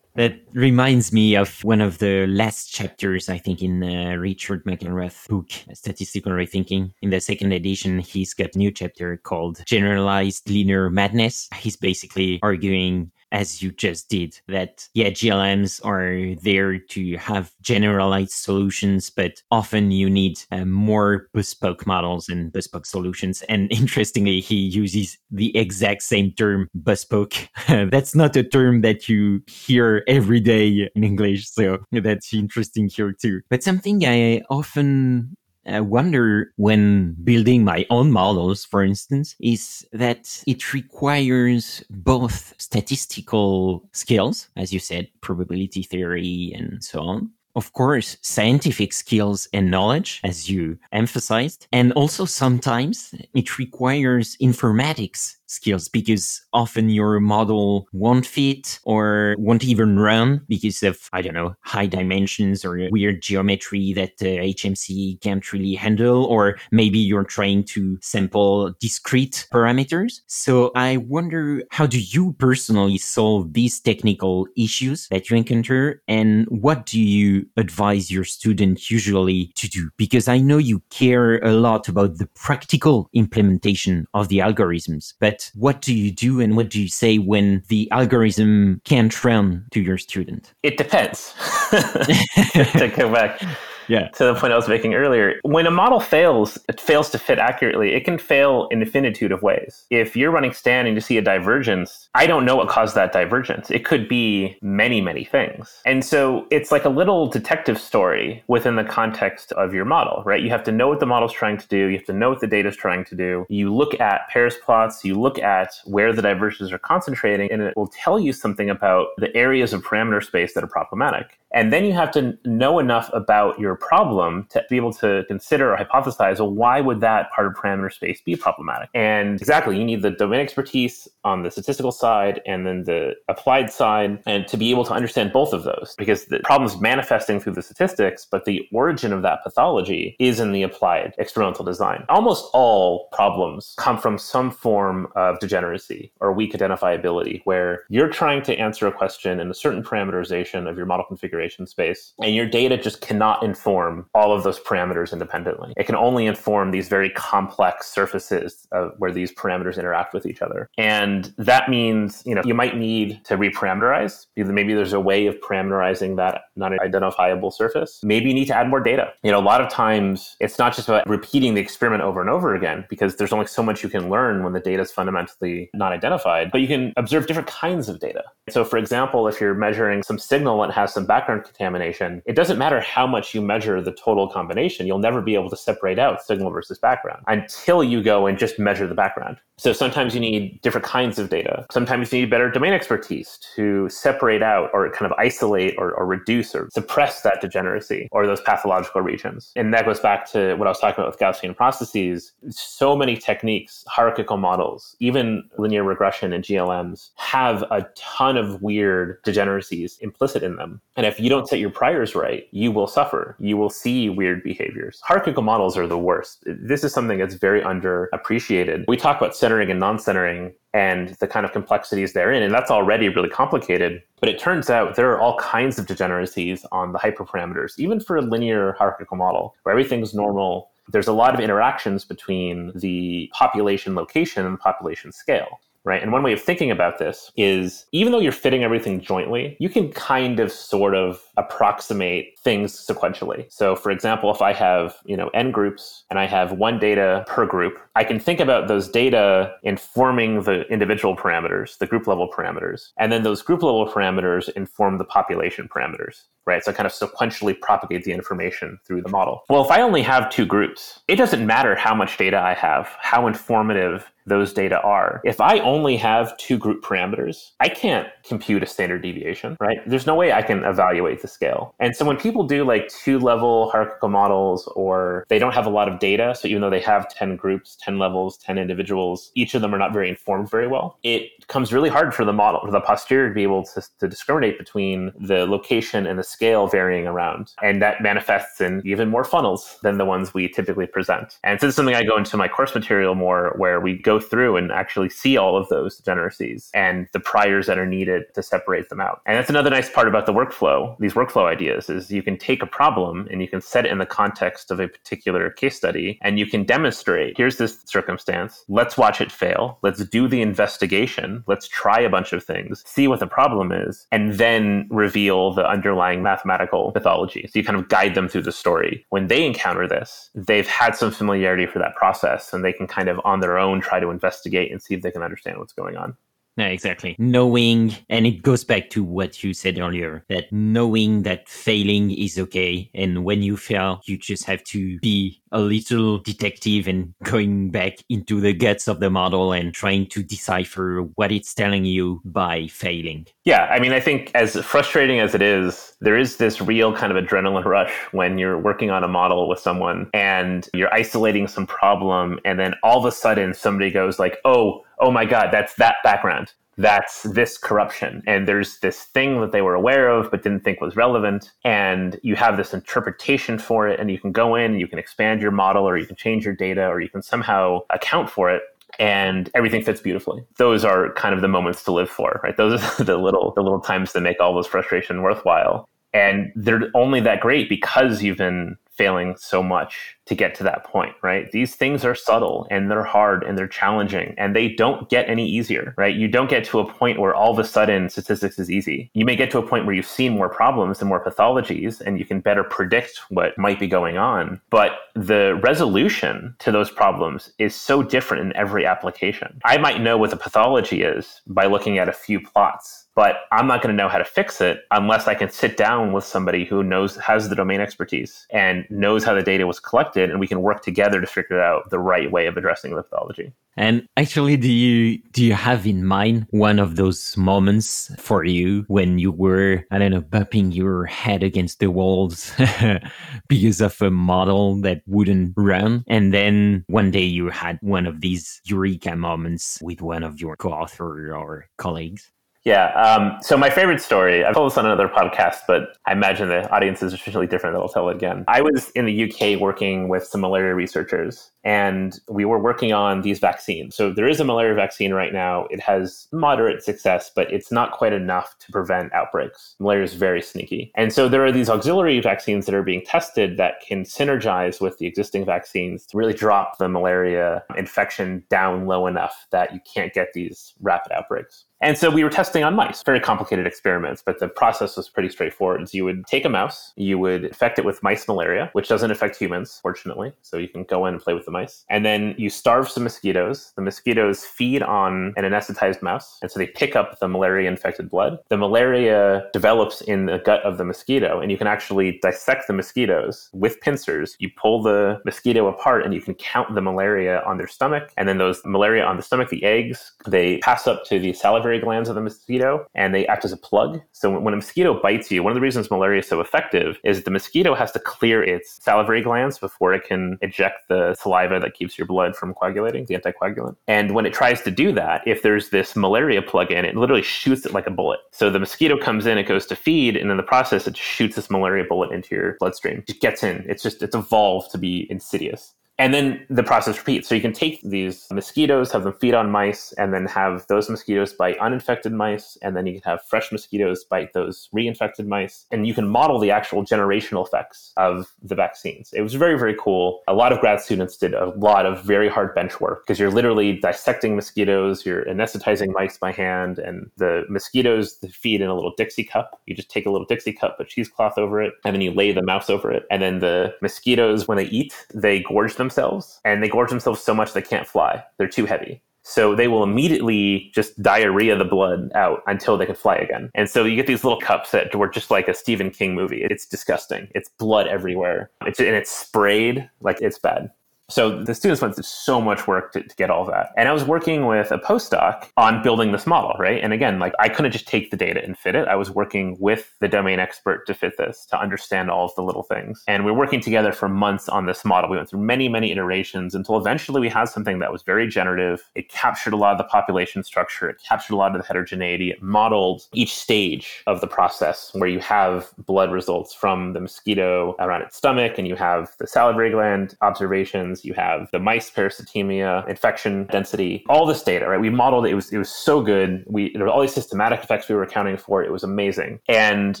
That reminds me of one of the last chapters, I think, in uh, Richard McElreath's book, Statistical Rethinking. In the second edition, he's got a new chapter called Generalized Linear Madness. He's basically arguing as you just did, that yeah, GLMs are there to have generalized solutions, but often you need uh, more bespoke models and bespoke solutions. And interestingly, he uses the exact same term, bespoke. that's not a term that you hear every day in English. So that's interesting here too. But something I often I wonder when building my own models, for instance, is that it requires both statistical skills, as you said, probability theory and so on, of course, scientific skills and knowledge, as you emphasized. And also sometimes it requires informatics skills because often your model won't fit or won't even run because of, I don't know, high dimensions or weird geometry that uh, the HMC can't really handle, or maybe you're trying to sample discrete parameters. So I wonder, how do you personally solve these technical issues that you encounter? And what do you advise your students usually to do? Because I know you care a lot about the practical implementation of the algorithms, but what do you do and what do you say when the algorithm can't run to your student? It depends. to go back. Yeah. to the point I was making earlier. When a model fails, it fails to fit accurately. It can fail in infinitude of ways. If you're running Stan and you see a divergence, I don't know what caused that divergence. It could be many, many things. And so it's like a little detective story within the context of your model, right? You have to know what the model's trying to do. You have to know what the data's trying to do. You look at pairs plots, you look at where the divergences are concentrating, and it will tell you something about the areas of parameter space that are problematic. And then you have to know enough about your problem to be able to consider or hypothesize, well, why would that part of parameter space be problematic? And exactly, you need the domain expertise on the statistical side and then the applied side, and to be able to understand both of those, because the problem is manifesting through the statistics, but the origin of that pathology is in the applied experimental design. Almost all problems come from some form of degeneracy or weak identifiability, where you're trying to answer a question in a certain parameterization of your model configuration configuration space. And your data just cannot inform all of those parameters independently. It can only inform these very complex surfaces where these parameters interact with each other. And that means, you know, you might need to reparameterize. Maybe there's a way of parameterizing that non-identifiable surface. Maybe you need to add more data. You know, a lot of times it's not just about repeating the experiment over and over again because there's only so much you can learn when the data is fundamentally not identified, but you can observe different kinds of data. So for example, if you're measuring some signal that has some background background contamination, it doesn't matter how much you measure the total combination, you'll never be able to separate out signal versus background until you go and just measure the background. So sometimes you need different kinds of data. Sometimes you need better domain expertise to separate out or kind of isolate or, or reduce or suppress that degeneracy or those pathological regions. And that goes back to what I was talking about with Gaussian processes. So many techniques, hierarchical models, even linear regression and GLMs have a ton of weird degeneracies implicit in them. And if you don't set your priors right, you will suffer. You will see weird behaviors. Hierarchical models are the worst. This is something that's very underappreciated. We talk about centering and non-centering and the kind of complexities therein, and that's already really complicated. But it turns out there are all kinds of degeneracies on the hyperparameters, even for a linear hierarchical model where everything's normal. There's a lot of interactions between the population location and the population scale right? And one way of thinking about this is even though you're fitting everything jointly, you can kind of sort of approximate things sequentially. So for example, if I have, you know, n groups and I have one data per group, I can think about those data informing the individual parameters, the group level parameters, and then those group level parameters inform the population parameters, right? So kind of sequentially propagate the information through the model. Well, if I only have two groups, it doesn't matter how much data I have, how informative those data are. If I only have two group parameters, I can't compute a standard deviation, right? There's no way I can evaluate the scale. And so when people do like two level hierarchical models or they don't have a lot of data, so even though they have 10 groups, 10 levels, 10 individuals, each of them are not very informed very well, it comes really hard for the model, for the posterior to be able to, to discriminate between the location and the scale varying around. And that manifests in even more funnels than the ones we typically present. And so this is something I go into my course material more where we go through and actually see all of those degeneracies and the priors that are needed to separate them out. And that's another nice part about the workflow, these workflow ideas, is you can take a problem and you can set it in the context of a particular case study and you can demonstrate here's this circumstance, let's watch it fail, let's do the investigation, let's try a bunch of things, see what the problem is, and then reveal the underlying mathematical pathology. So you kind of guide them through the story. When they encounter this, they've had some familiarity for that process and they can kind of on their own try to investigate and see if they can understand what's going on. Yeah, exactly. Knowing, and it goes back to what you said earlier, that knowing that failing is okay. And when you fail, you just have to be a little detective and going back into the guts of the model and trying to decipher what it's telling you by failing. Yeah. I mean, I think as frustrating as it is, there is this real kind of adrenaline rush when you're working on a model with someone and you're isolating some problem. And then all of a sudden somebody goes like, oh, oh my God, that's that background. That's this corruption. And there's this thing that they were aware of but didn't think was relevant. And you have this interpretation for it. And you can go in and you can expand your model or you can change your data or you can somehow account for it and everything fits beautifully. Those are kind of the moments to live for, right? Those are the little the little times that make all those frustration worthwhile. And they're only that great because you've been failing so much to get to that point, right? These things are subtle and they're hard and they're challenging and they don't get any easier, right? You don't get to a point where all of a sudden statistics is easy. You may get to a point where you've seen more problems and more pathologies and you can better predict what might be going on. But the resolution to those problems is so different in every application. I might know what the pathology is by looking at a few plots but I'm not going to know how to fix it unless I can sit down with somebody who knows has the domain expertise and knows how the data was collected and we can work together to figure out the right way of addressing the pathology. And actually do you do you have in mind one of those moments for you when you were I don't know bumping your head against the walls because of a model that wouldn't run and then one day you had one of these eureka moments with one of your co-author or colleagues? Yeah. Um, so my favorite story, I've told this on another podcast, but I imagine the audience is sufficiently different that I'll tell it again. I was in the UK working with some malaria researchers, and we were working on these vaccines. So there is a malaria vaccine right now. It has moderate success, but it's not quite enough to prevent outbreaks. Malaria is very sneaky. And so there are these auxiliary vaccines that are being tested that can synergize with the existing vaccines to really drop the malaria infection down low enough that you can't get these rapid outbreaks. And so we were testing on mice, very complicated experiments, but the process was pretty straightforward. So you would take a mouse, you would infect it with mice malaria, which doesn't affect humans, fortunately. So you can go in and play with the mice. And then you starve some mosquitoes. The mosquitoes feed on an anesthetized mouse. And so they pick up the malaria infected blood. The malaria develops in the gut of the mosquito, and you can actually dissect the mosquitoes with pincers. You pull the mosquito apart and you can count the malaria on their stomach. And then those malaria on the stomach, the eggs, they pass up to the salivary glands of the mosquito and they act as a plug. So when a mosquito bites you, one of the reasons malaria is so effective is the mosquito has to clear its salivary glands before it can eject the saliva that keeps your blood from coagulating, the anticoagulant. And when it tries to do that, if there's this malaria plug in, it literally shoots it like a bullet. So the mosquito comes in, it goes to feed, and in the process, it shoots this malaria bullet into your bloodstream. It gets in. It's just, it's evolved to be insidious. And then the process repeats. So you can take these mosquitoes, have them feed on mice, and then have those mosquitoes bite uninfected mice. And then you can have fresh mosquitoes bite those reinfected mice. And you can model the actual generational effects of the vaccines. It was very, very cool. A lot of grad students did a lot of very hard bench work because you're literally dissecting mosquitoes, you're anesthetizing mice by hand, and the mosquitoes feed in a little Dixie cup. You just take a little Dixie cup, put cheesecloth over it, and then you lay the mouse over it. And then the mosquitoes, when they eat, they gorge them themselves and they gorge themselves so much they can't fly. They're too heavy. So they will immediately just diarrhea the blood out until they can fly again. And so you get these little cups that were just like a Stephen King movie. It's disgusting. It's blood everywhere. It's, and it's sprayed like it's bad. So the students went through so much work to, to, get all that. And I was working with a postdoc on building this model, right? And again, like I couldn't just take the data and fit it. I was working with the domain expert to fit this, to understand all of the little things. And we are working together for months on this model. We went through many, many iterations until eventually we had something that was very generative. It captured a lot of the population structure. It captured a lot of the heterogeneity. It modeled each stage of the process where you have blood results from the mosquito around its stomach and you have the salivary gland observations you have the mice parasitemia, infection density, all this data, right? We modeled it. It was, it was so good. We, there were all these systematic effects we were accounting for. It was amazing. And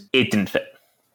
it didn't fit.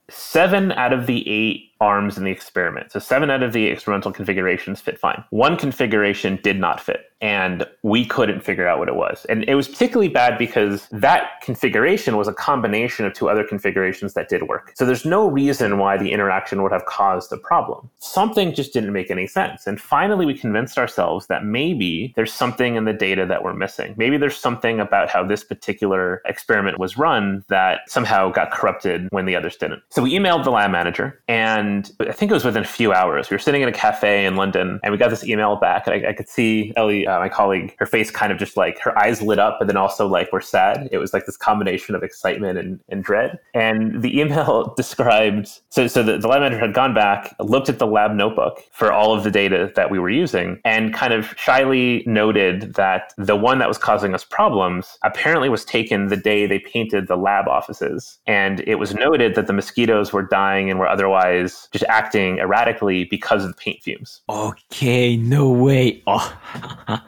Seven out of the eight arms in the experiment. So seven out of the experimental configurations fit fine. One configuration did not fit, and we couldn't figure out what it was. And it was particularly bad because that configuration was a combination of two other configurations that did work. So there's no reason why the interaction would have caused a problem. Something just didn't make any sense. And finally, we convinced ourselves that maybe there's something in the data that we're missing. Maybe there's something about how this particular experiment was run that somehow got corrupted when the others didn't. So we emailed the lab manager and I think it was within a few hours. We were sitting in a cafe in London and we got this email back. And I, I could see Ellie, uh, my colleague, her face kind of just like her eyes lit up, but then also like were sad. It was like this combination of excitement and, and dread. And the email described so, so the, the lab manager had gone back, looked at the lab notebook for all of the data that we were using, and kind of shyly noted that the one that was causing us problems apparently was taken the day they painted the lab offices. And it was noted that the mosquitoes were dying and were otherwise just acting erratically because of the paint fumes. Okay, no way. Oh.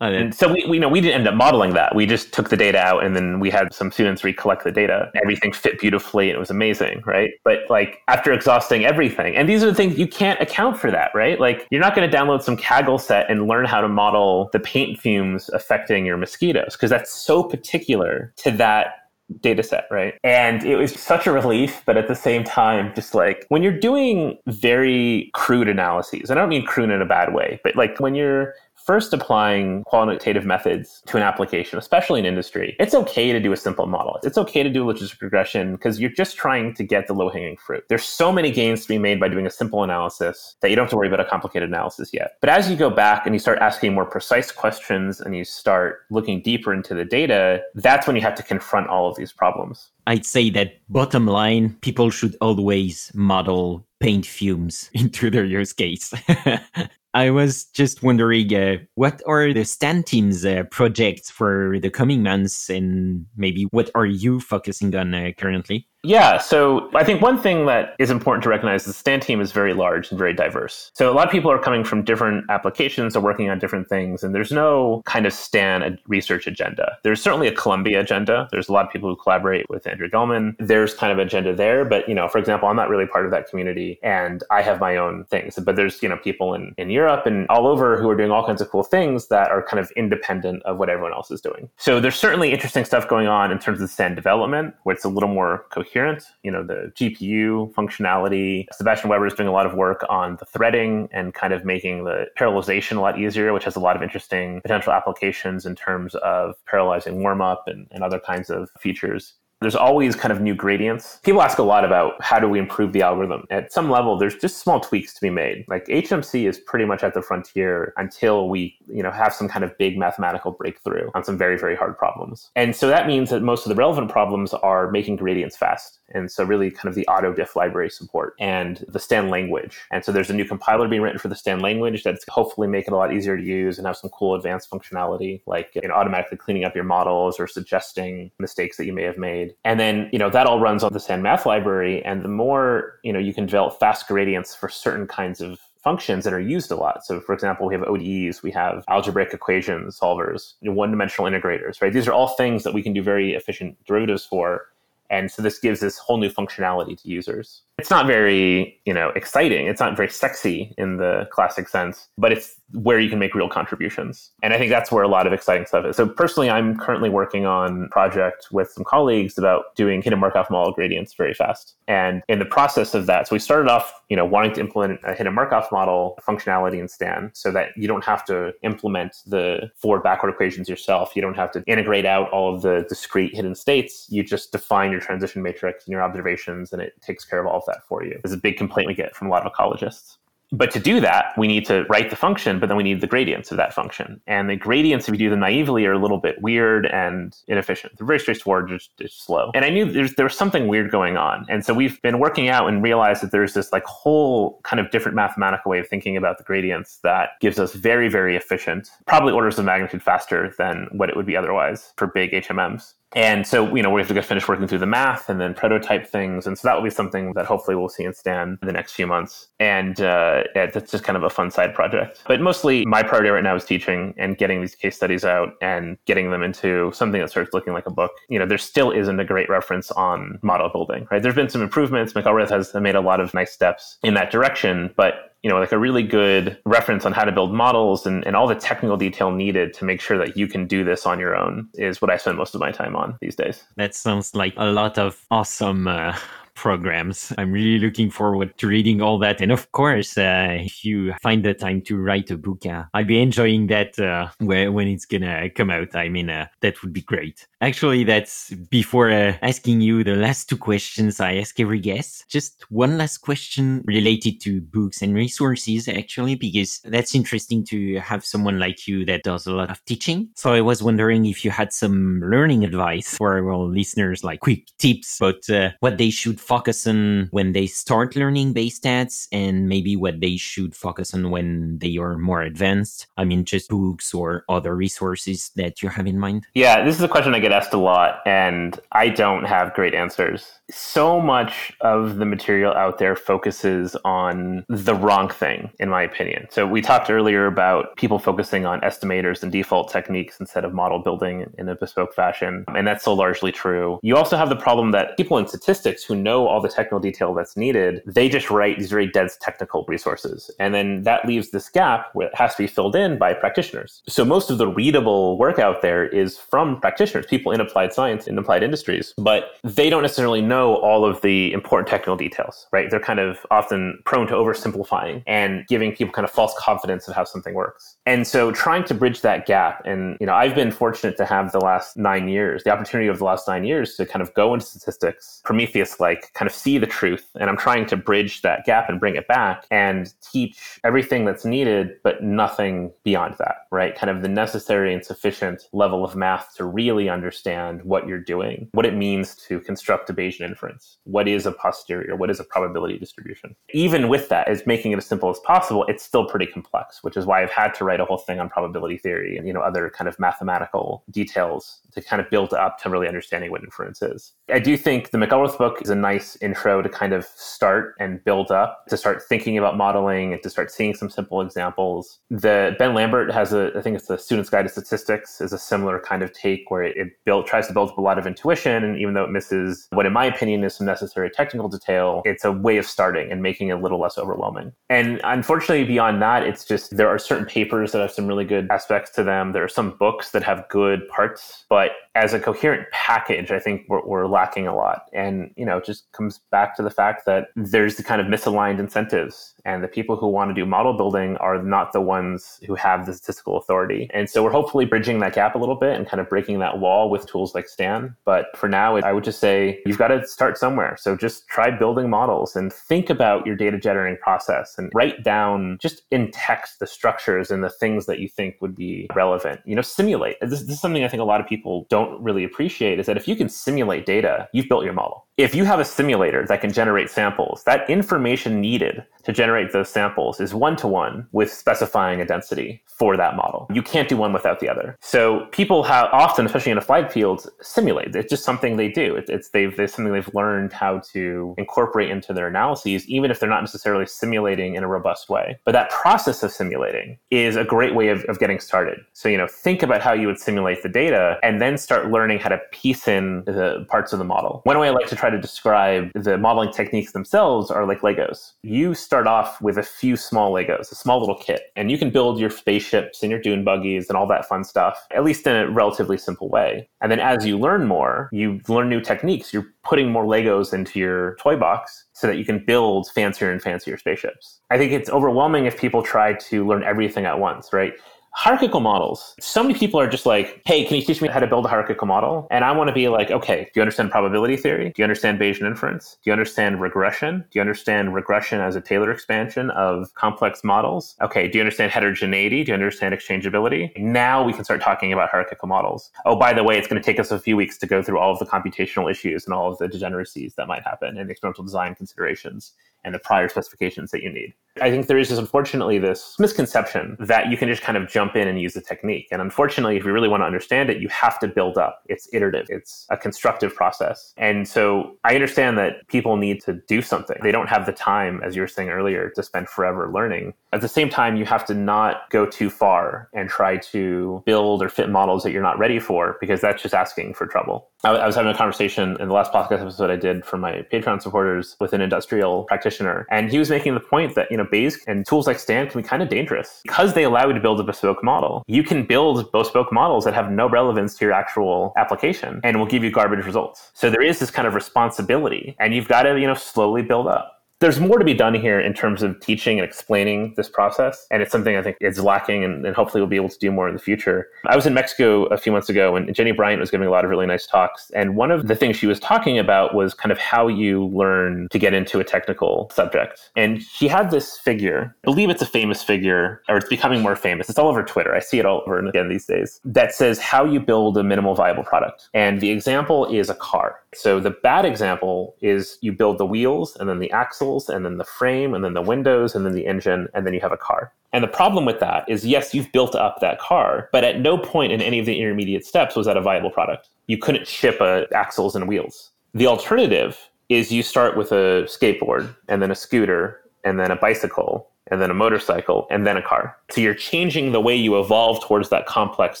And so we, we you know we didn't end up modeling that. We just took the data out and then we had some students recollect the data. Everything fit beautifully and it was amazing, right? But like after exhausting everything, and these are the things you can't account for that, right? Like you're not going to download some Kaggle set and learn how to model the paint fumes affecting your mosquitoes because that's so particular to that data set, right? And it was such a relief, but at the same time, just like when you're doing very crude analyses, I don't mean crude in a bad way, but like when you're first applying quantitative methods to an application, especially in industry, it's okay to do a simple model. It's okay to do logistic regression because you're just trying to get the low hanging fruit. There's so many gains to be made by doing a simple analysis that you don't have to worry about a complicated analysis yet. But as you go back and you start asking more precise questions and you start looking deeper into the data, that's when you have to confront all of these problems. I'd say that bottom line, people should always model paint fumes into their use case. I was just wondering uh, what are the STAN team's uh, projects for the coming months and maybe what are you focusing on uh, currently? Yeah, so I think one thing that is important to recognize is the STAN team is very large and very diverse. So a lot of people are coming from different applications or working on different things, and there's no kind of STAN research agenda. There's certainly a Columbia agenda. There's a lot of people who collaborate with Andrew Gelman. There's kind of agenda there, but you know, for example, I'm not really part of that community, and I have my own things. But there's you know people in in Europe and all over who are doing all kinds of cool things that are kind of independent of what everyone else is doing. So there's certainly interesting stuff going on in terms of STAN development, where it's a little more coherent coherent, you know, the GPU functionality. Sebastian Weber is doing a lot of work on the threading and kind of making the parallelization a lot easier, which has a lot of interesting potential applications in terms of parallelizing warm up and, and other kinds of features there's always kind of new gradients. People ask a lot about how do we improve the algorithm. At some level, there's just small tweaks to be made. Like HMC is pretty much at the frontier until we, you know, have some kind of big mathematical breakthrough on some very, very hard problems. And so that means that most of the relevant problems are making gradients fast. And so really kind of the autodiff library support and the STAN language. And so there's a new compiler being written for the STAN language that's hopefully make it a lot easier to use and have some cool advanced functionality, like you know, automatically cleaning up your models or suggesting mistakes that you may have made. And then, you know, that all runs on the STAN math library. And the more, you know, you can develop fast gradients for certain kinds of functions that are used a lot. So, for example, we have ODEs, we have algebraic equation solvers, you know, one-dimensional integrators, right? These are all things that we can do very efficient derivatives for and so this gives this whole new functionality to users. It's not very, you know, exciting. It's not very sexy in the classic sense, but it's where you can make real contributions. And I think that's where a lot of exciting stuff is. So personally, I'm currently working on a project with some colleagues about doing hidden Markov model gradients very fast. And in the process of that, so we started off, you know, wanting to implement a hidden Markov model functionality in Stan so that you don't have to implement the forward backward equations yourself. You don't have to integrate out all of the discrete hidden states. You just define your transition matrix and your observations and it takes care of all of that for you. It's a big complaint we get from a lot of ecologists. But to do that, we need to write the function, but then we need the gradients of that function. And the gradients, if you do them naively, are a little bit weird and inefficient. They're very straightforward, just, just slow. And I knew there was something weird going on. And so we've been working out and realized that there's this like whole kind of different mathematical way of thinking about the gradients that gives us very, very efficient, probably orders of magnitude faster than what it would be otherwise for big HMMs. And so, you know, we have to finish working through the math and then prototype things. And so that will be something that hopefully we'll see in Stan in the next few months. And uh, yeah, that's just kind of a fun side project. But mostly my priority right now is teaching and getting these case studies out and getting them into something that starts looking like a book. You know, there still isn't a great reference on model building, right? There's been some improvements. McElreath has made a lot of nice steps in that direction, but you know, like a really good reference on how to build models and, and all the technical detail needed to make sure that you can do this on your own is what I spend most of my time on these days. That sounds like a lot of awesome uh, programs. I'm really looking forward to reading all that. And of course, uh, if you find the time to write a book, uh, I'll be enjoying that uh, when it's gonna come out. I mean, uh, that would be great. Actually, that's before uh, asking you the last two questions I ask every guest. Just one last question related to books and resources, actually, because that's interesting to have someone like you that does a lot of teaching. So I was wondering if you had some learning advice for our listeners, like quick tips about uh, what they should focus on when they start learning Bayes stats and maybe what they should focus on when they are more advanced? I mean, just books or other resources that you have in mind? Yeah, this is a question I get asked a lot, and I don't have great answers. So much of the material out there focuses on the wrong thing, in my opinion. So we talked earlier about people focusing on estimators and default techniques instead of model building in a bespoke fashion, and that's still largely true. You also have the problem that people in statistics who know all the technical detail that's needed, they just write these very dense technical resources. And then that leaves this gap where it has to be filled in by practitioners. So most of the readable work out there is from practitioners, people in applied science, in applied industries, but they don't necessarily know all of the important technical details, right? They're kind of often prone to oversimplifying and giving people kind of false confidence of how something works. And so trying to bridge that gap, and you know, I've been fortunate to have the last nine years, the opportunity of the last nine years to kind of go into statistics, Prometheus like, kind of see the truth. And I'm trying to bridge that gap and bring it back and teach everything that's needed, but nothing beyond that, right? Kind of the necessary and sufficient level of math to really understand what you're doing, what it means to construct a Bayesian inference, what is a posterior, what is a probability distribution. Even with that, as making it as simple as possible, it's still pretty complex, which is why I've had to write a whole thing on probability theory and you know other kind of mathematical details to kind of build up to really understanding what inference is. I do think the McElreath book is a nice intro to kind of start and build up, to start thinking about modeling and to start seeing some simple examples. The Ben Lambert has a, I think it's the Student's Guide to Statistics, is a similar kind of take where it, it build, tries to build up a lot of intuition, and even though it misses what, in my opinion, is some necessary technical detail, it's a way of starting and making it a little less overwhelming. And unfortunately, beyond that, it's just there are certain papers that have some really good aspects to them. There are some books that have good parts, but as a coherent package, I think we're, we're lacking a lot. And, you know, it just comes back to the fact that there's the kind of misaligned incentives and the people who want to do model building are not the ones who have the statistical authority. And so we're hopefully bridging that gap a little bit and kind of breaking that wall with tools like Stan. But for now, I would just say you've got to start somewhere. So just try building models and think about your data generating process and write down just in text the structures and the things that you think would be relevant. You know, simulate. This, this is something I think a lot of people don't really appreciate is that if you can simulate data, you've built your model. If you have a simulator that can generate samples, that information needed to generate those samples is one to one with specifying a density for that model. You can't do one without the other. So people have often, especially in applied fields, simulate. It's just something they do. It's, it's they've it's something they've learned how to incorporate into their analyses, even if they're not necessarily simulating in a robust way. But that process of simulating is a great way of, of getting started. So you know, think about how you would simulate the data, and then start learning how to piece in the parts of the model. One way I like to try to describe the modeling techniques themselves are like Legos. You start off with a few small Legos, a small little kit, and you can build your spaceships and your dune buggies and all that fun stuff, at least in a relatively simple way. And then as you learn more, you learn new techniques. You're putting more Legos into your toy box so that you can build fancier and fancier spaceships. I think it's overwhelming if people try to learn everything at once, right? Hierarchical models. So many people are just like, hey, can you teach me how to build a hierarchical model? And I want to be like, okay, do you understand probability theory? Do you understand Bayesian inference? Do you understand regression? Do you understand regression as a Taylor expansion of complex models? Okay, do you understand heterogeneity? Do you understand exchangeability? Now we can start talking about hierarchical models. Oh, by the way, it's going to take us a few weeks to go through all of the computational issues and all of the degeneracies that might happen and experimental design considerations and the prior specifications that you need. I think there is just unfortunately this misconception that you can just kind of jump in and use the technique. And unfortunately, if you really want to understand it, you have to build up. It's iterative, it's a constructive process. And so I understand that people need to do something. They don't have the time, as you were saying earlier, to spend forever learning. At the same time, you have to not go too far and try to build or fit models that you're not ready for because that's just asking for trouble. I was having a conversation in the last podcast episode I did for my Patreon supporters with an industrial practitioner, and he was making the point that you know Bayes and tools like Stan can be kind of dangerous because they allow you to build a bespoke model. You can build bespoke models that have no relevance to your actual application and will give you garbage results. So there is this kind of responsibility, and you've got to you know slowly build up. There's more to be done here in terms of teaching and explaining this process. And it's something I think is lacking and, and, hopefully we'll be able to do more in the future. I was in Mexico a few months ago and Jenny Bryan was giving a lot of really nice talks. And one of the things she was talking about was kind of how you learn to get into a technical subject. And she had this figure, I believe it's a famous figure, or it's becoming more famous. It's all over Twitter. I see it all over again these days, that says how you build a minimal viable product. And the example is a car. So the bad example is you build the wheels and then the axles and then the frame and then the windows and then the engine and then you have a car. And the problem with that is yes, you've built up that car, but at no point in any of the intermediate steps was that a viable product. You couldn't ship a axles and wheels. The alternative is you start with a skateboard and then a scooter and then a bicycle and then a motorcycle, and then a car. So you're changing the way you evolve towards that complex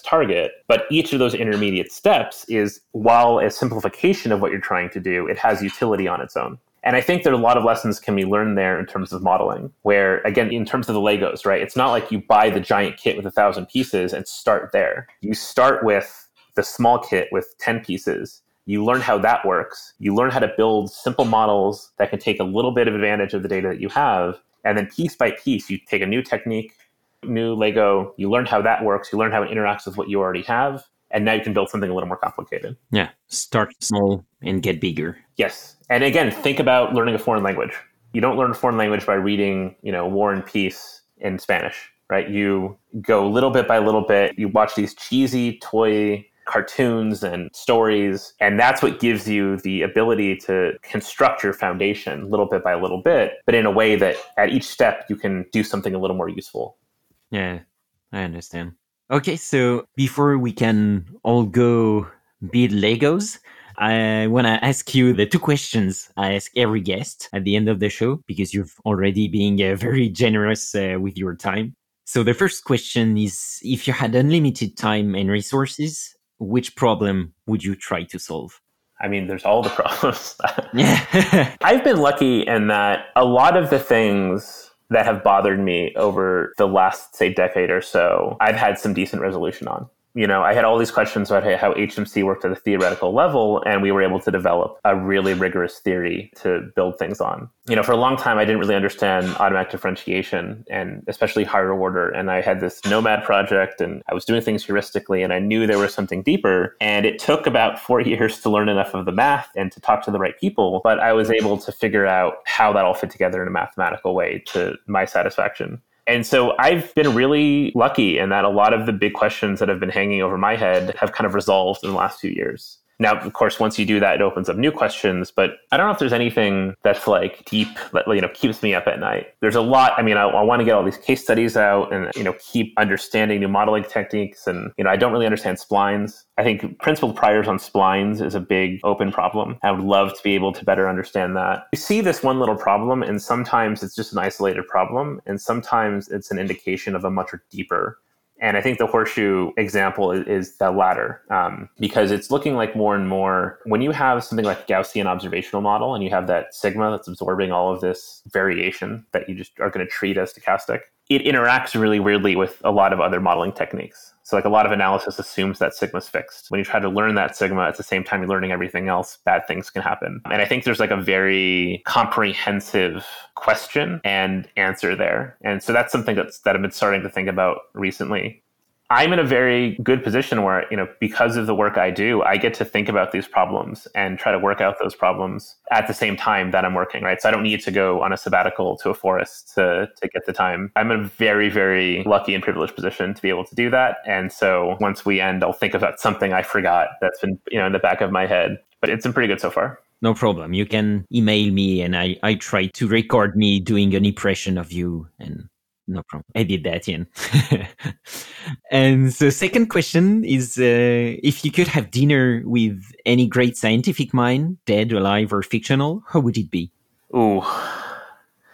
target. But each of those intermediate steps is, while a simplification of what you're trying to do, it has utility on its own. And I think there are a lot of lessons can be learned there in terms of modeling, where again, in terms of the Legos, right? It's not like you buy the giant kit with a thousand pieces and start there. You start with the small kit with 10 pieces. You learn how that works. You learn how to build simple models that can take a little bit of advantage of the data that you have. And then piece by piece, you take a new technique, new Lego, you learn how that works, you learn how it interacts with what you already have, and now you can build something a little more complicated. Yeah, start small and get bigger. Yes. And again, think about learning a foreign language. You don't learn a foreign language by reading, you know, War and Peace in Spanish, right? You go little bit by little bit. You watch these cheesy toy cartoons and stories. And that's what gives you the ability to construct your foundation little bit by little bit, but in a way that at each step you can do something a little more useful. Yeah, I understand. Okay, so before we can all go build Legos, I want to ask you the two questions I ask every guest at the end of the show because you've already been uh, very generous uh, with your time. So the first question is if you had unlimited time and resources, which problem would you try to solve? I mean, there's all the problems. yeah. I've been lucky in that a lot of the things that have bothered me over the last, say, decade or so, I've had some decent resolution on you know, I had all these questions about how HMC worked at a theoretical level, and we were able to develop a really rigorous theory to build things on. You know, for a long time, I didn't really understand automatic differentiation and especially higher order. And I had this Nomad project, and I was doing things heuristically, and I knew there was something deeper. And it took about four years to learn enough of the math and to talk to the right people, but I was able to figure out how that all fit together in a mathematical way to my satisfaction. And so I've been really lucky in that a lot of the big questions that have been hanging over my head have kind of resolved in the last few years. Now, of course, once you do that, it opens up new questions. But I don't know if there's anything that's like deep that you know keeps me up at night. There's a lot. I mean, I, I want to get all these case studies out and you know keep understanding new modeling techniques. And you know, I don't really understand splines. I think principled priors on splines is a big open problem. I would love to be able to better understand that. You see this one little problem, and sometimes it's just an isolated problem, and sometimes it's an indication of a much deeper and I think the horseshoe example is, is the latter um, because it's looking like more and more when you have something like Gaussian observational model and you have that sigma that's absorbing all of this variation that you just are going to treat as stochastic, it interacts really weirdly with a lot of other modeling techniques. So, like a lot of analysis assumes that sigma's fixed. When you try to learn that sigma at the same time you're learning everything else, bad things can happen. And I think there's like a very comprehensive question and answer there. And so that's something that's that I've been starting to think about recently. I'm in a very good position where, you know, because of the work I do, I get to think about these problems and try to work out those problems at the same time that I'm working, right? So I don't need to go on a sabbatical to a forest to, to get the time. I'm in a very, very lucky and privileged position to be able to do that. And so once we end, I'll think about something I forgot that's been, you know, in the back of my head. But it's been pretty good so far. No problem. You can email me and I, I try to record me doing an impression of you and no problem. I did that, Ian. and the second question is uh, if you could have dinner with any great scientific mind, dead, alive, or fictional, who would it be? Ooh.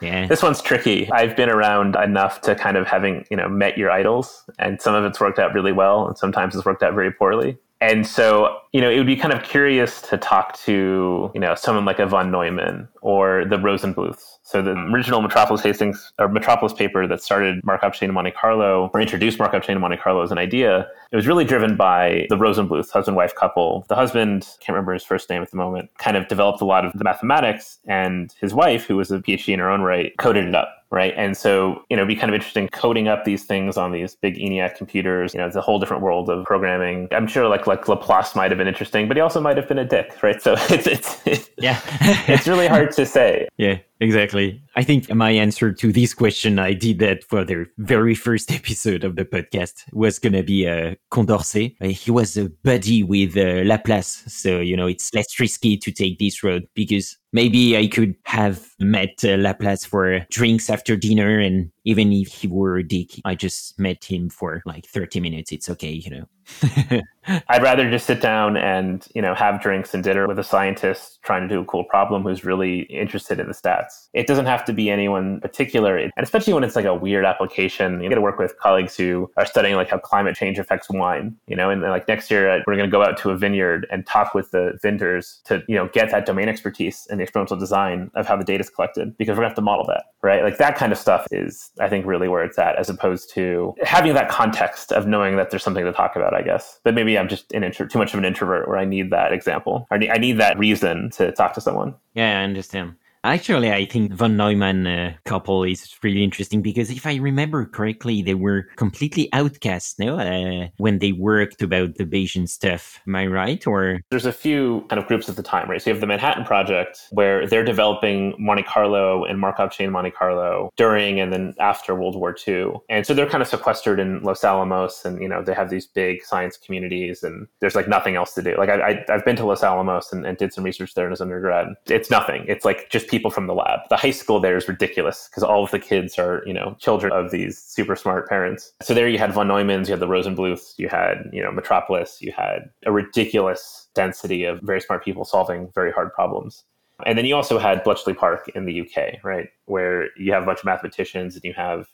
Yeah. This one's tricky. I've been around enough to kind of having, you know, met your idols, and some of it's worked out really well, and sometimes it's worked out very poorly. And so, you know, it would be kind of curious to talk to, you know, someone like a von Neumann or the Rosenbluths. So the hmm. original Metropolis Hastings or Metropolis paper that started Markov chain in Monte Carlo or introduced Markov chain in Monte Carlo as an idea, it was really driven by the Rosenbluths, husband-wife couple. The husband, can't remember his first name at the moment, kind of developed a lot of the mathematics, and his wife, who was a PhD in her own right, coded it up right? And so, you know, it'd be kind of interesting coding up these things on these big ENIAC computers. You know, it's a whole different world of programming. I'm sure like like Laplace might have been interesting, but he also might have been a dick, right? So it's it's, it's yeah, it's really hard to say. Yeah, exactly. I think my answer to this question, I did that for the very first episode of the podcast, was going to be uh, Condorcet. Uh, he was a buddy with uh, Laplace. So, you know, it's less risky to take this road because maybe I could have met uh, Laplace for drinks after dinner. And even if he were a dick, I just met him for like 30 minutes. It's okay, you know. I'd rather just sit down and, you know, have drinks and dinner with a scientist trying to do a cool problem who's really interested in the stats. It doesn't have to be anyone particular. And especially when it's like a weird application, you get to work with colleagues who are studying like how climate change affects wine, you know, and like next year uh, we're going to go out to a vineyard and talk with the vendors to, you know, get that domain expertise and the experimental design of how the data is collected because we're going to have to model that, right? Like that kind of stuff is, I think, really where it's at as opposed to having that context of knowing that there's something to talk about I guess. But maybe I'm just an intro- too much of an introvert where I need that example. I need, I need that reason to talk to someone. Yeah, I understand. Actually, I think von Neumann uh, couple is really interesting because if I remember correctly, they were completely outcast, no, uh, when they worked about the Bayesian stuff. Am I right? Or there's a few kind of groups at the time, right? So you have the Manhattan Project, where they're developing Monte Carlo and Markov chain Monte Carlo during and then after World War II, and so they're kind of sequestered in Los Alamos, and you know they have these big science communities, and there's like nothing else to do. Like I, I have been to Los Alamos and, and did some research there as undergrad. It's nothing. It's like just people from the lab. The high school there is ridiculous because all of the kids are, you know, children of these super smart parents. So there you had von Neumanns, you had the Rosenbluths, you had, you know, Metropolis, you had a ridiculous density of very smart people solving very hard problems. And then you also had Bletchley Park in the UK, right, where you have a bunch of mathematicians and you have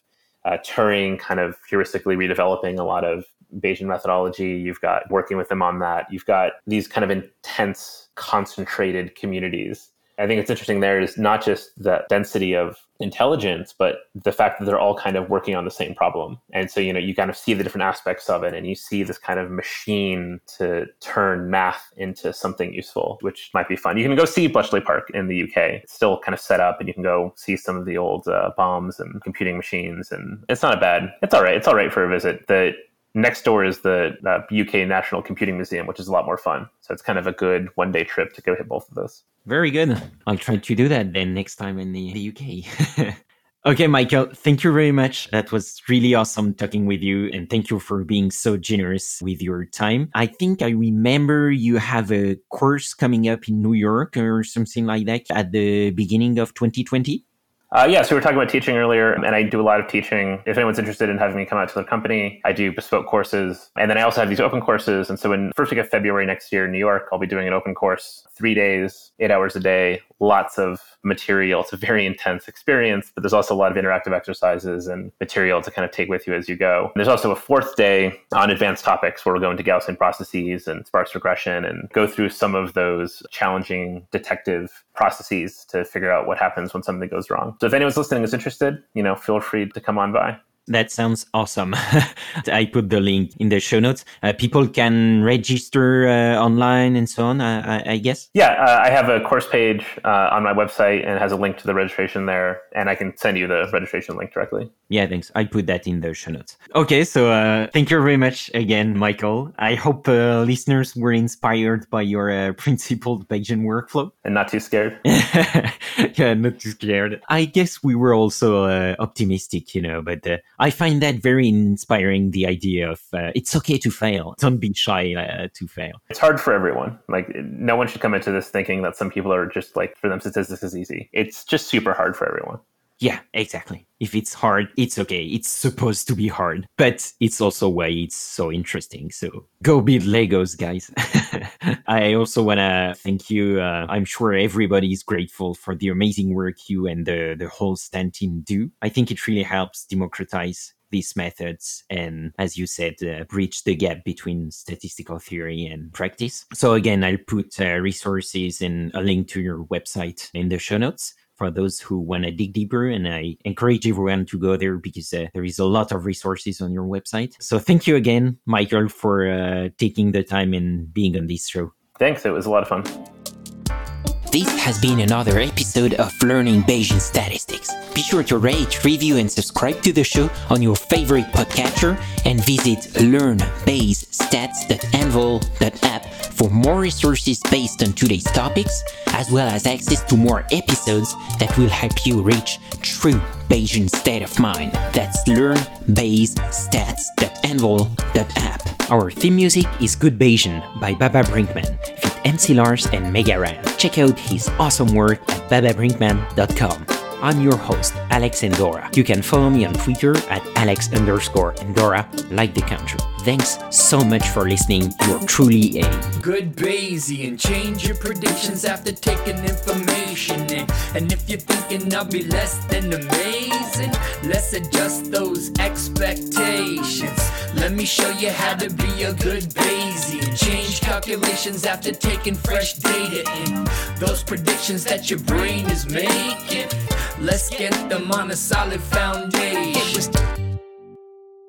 uh, Turing kind of heuristically redeveloping a lot of Bayesian methodology. You've got working with them on that. You've got these kind of intense, concentrated communities I think it's interesting there is not just the density of intelligence, but the fact that they're all kind of working on the same problem. And so, you know, you kind of see the different aspects of it and you see this kind of machine to turn math into something useful, which might be fun. You can go see Bletchley Park in the UK. It's still kind of set up and you can go see some of the old uh, bombes and computing machines. And it's not a bad, it's all right. It's all right for a visit. The next door is the uh, UK National Computing Museum, which is a lot more fun. So it's kind of a good one day trip to go hit both of those. Very good. I'll try to do that then next time in the, the UK. okay, Michael, thank you very much. That was really awesome talking with you. And thank you for being so generous with your time. I think I remember you have a course coming up in New York or something like that at the beginning of 2020. Uh, yeah, so we were talking about teaching earlier, and I do a lot of teaching. If anyone's interested in having me come out to their company, I do bespoke courses. And then I also have these open courses. And so in first week of February next year in New York, I'll be doing an open course, three days, eight hours a day, lots of material. It's a very intense experience, but there's also a lot of interactive exercises and material to kind of take with you as you go. And there's also a fourth day on advanced topics where we'll go into Gaussian processes and sparse regression and go through some of those challenging detective processes to figure out what happens when something goes wrong. So if anyone's listening is interested, you know, feel free to come on by. That sounds awesome. I put the link in the show notes. Uh, people can register uh, online and so on, uh, I, I, guess. Yeah, uh, I have a course page uh, on my website and it has a link to the registration there, and I can send you the registration link directly. Yeah, thanks. I put that in the show notes. Okay, so uh, thank you very much again, Michael. I hope listeners were inspired by your principled Bayesian workflow. And not too scared. yeah, not too scared. I guess we were also optimistic, you know, but I find that very inspiring. The idea of uh, it's okay to fail. Don't be shy uh, to fail. It's hard for everyone. Like no one should come into this thinking that some people are just like for them statistics is easy. It's just super hard for everyone. Yeah, exactly. If it's hard, it's okay. It's supposed to be hard, but it's also why it's so interesting. So go build Legos, guys. I also want to thank you. Uh, I'm sure everybody is grateful for the amazing work you and the, the whole Stan team do. I think it really helps democratize these methods and, as you said, uh, bridge the gap between statistical theory and practice. So again, I'll put uh, resources and a link to your website in the show notes for those who want to dig deeper. And I encourage everyone to go there because uh, there is a lot of resources on your website. So thank you again, Michael, for uh, taking the time and being on this show. Thanks. It was a lot of fun. This has been another episode of Learning Bayesian Statistics. Be sure to rate, review, and subscribe to the show on your favorite podcatcher and visit learnbayesstats.anvil.app for more resources based on today's topics, as well as access to more episodes that will help you reach true Bayesian state of mind. That's learnbayesstats.anvil.app. Our theme music is Good Bayesian by Baba Brinkman, feat MC Lars and Mega Ran. Check out his awesome work at bababrinkman.com. I'm your host, Alex Andorra. You can follow me on Twitter at Alex underscore Andorra, like the country. Thanks so much for listening. You're truly a good Bayesian. Change your predictions after taking information in. And if you're thinking I'll be less than amazing, let's adjust those expectations. Let me show you how to be a good Bayesian. Change calculations after taking fresh data in. Those predictions that your brain is making. Let's get them on a solid foundation.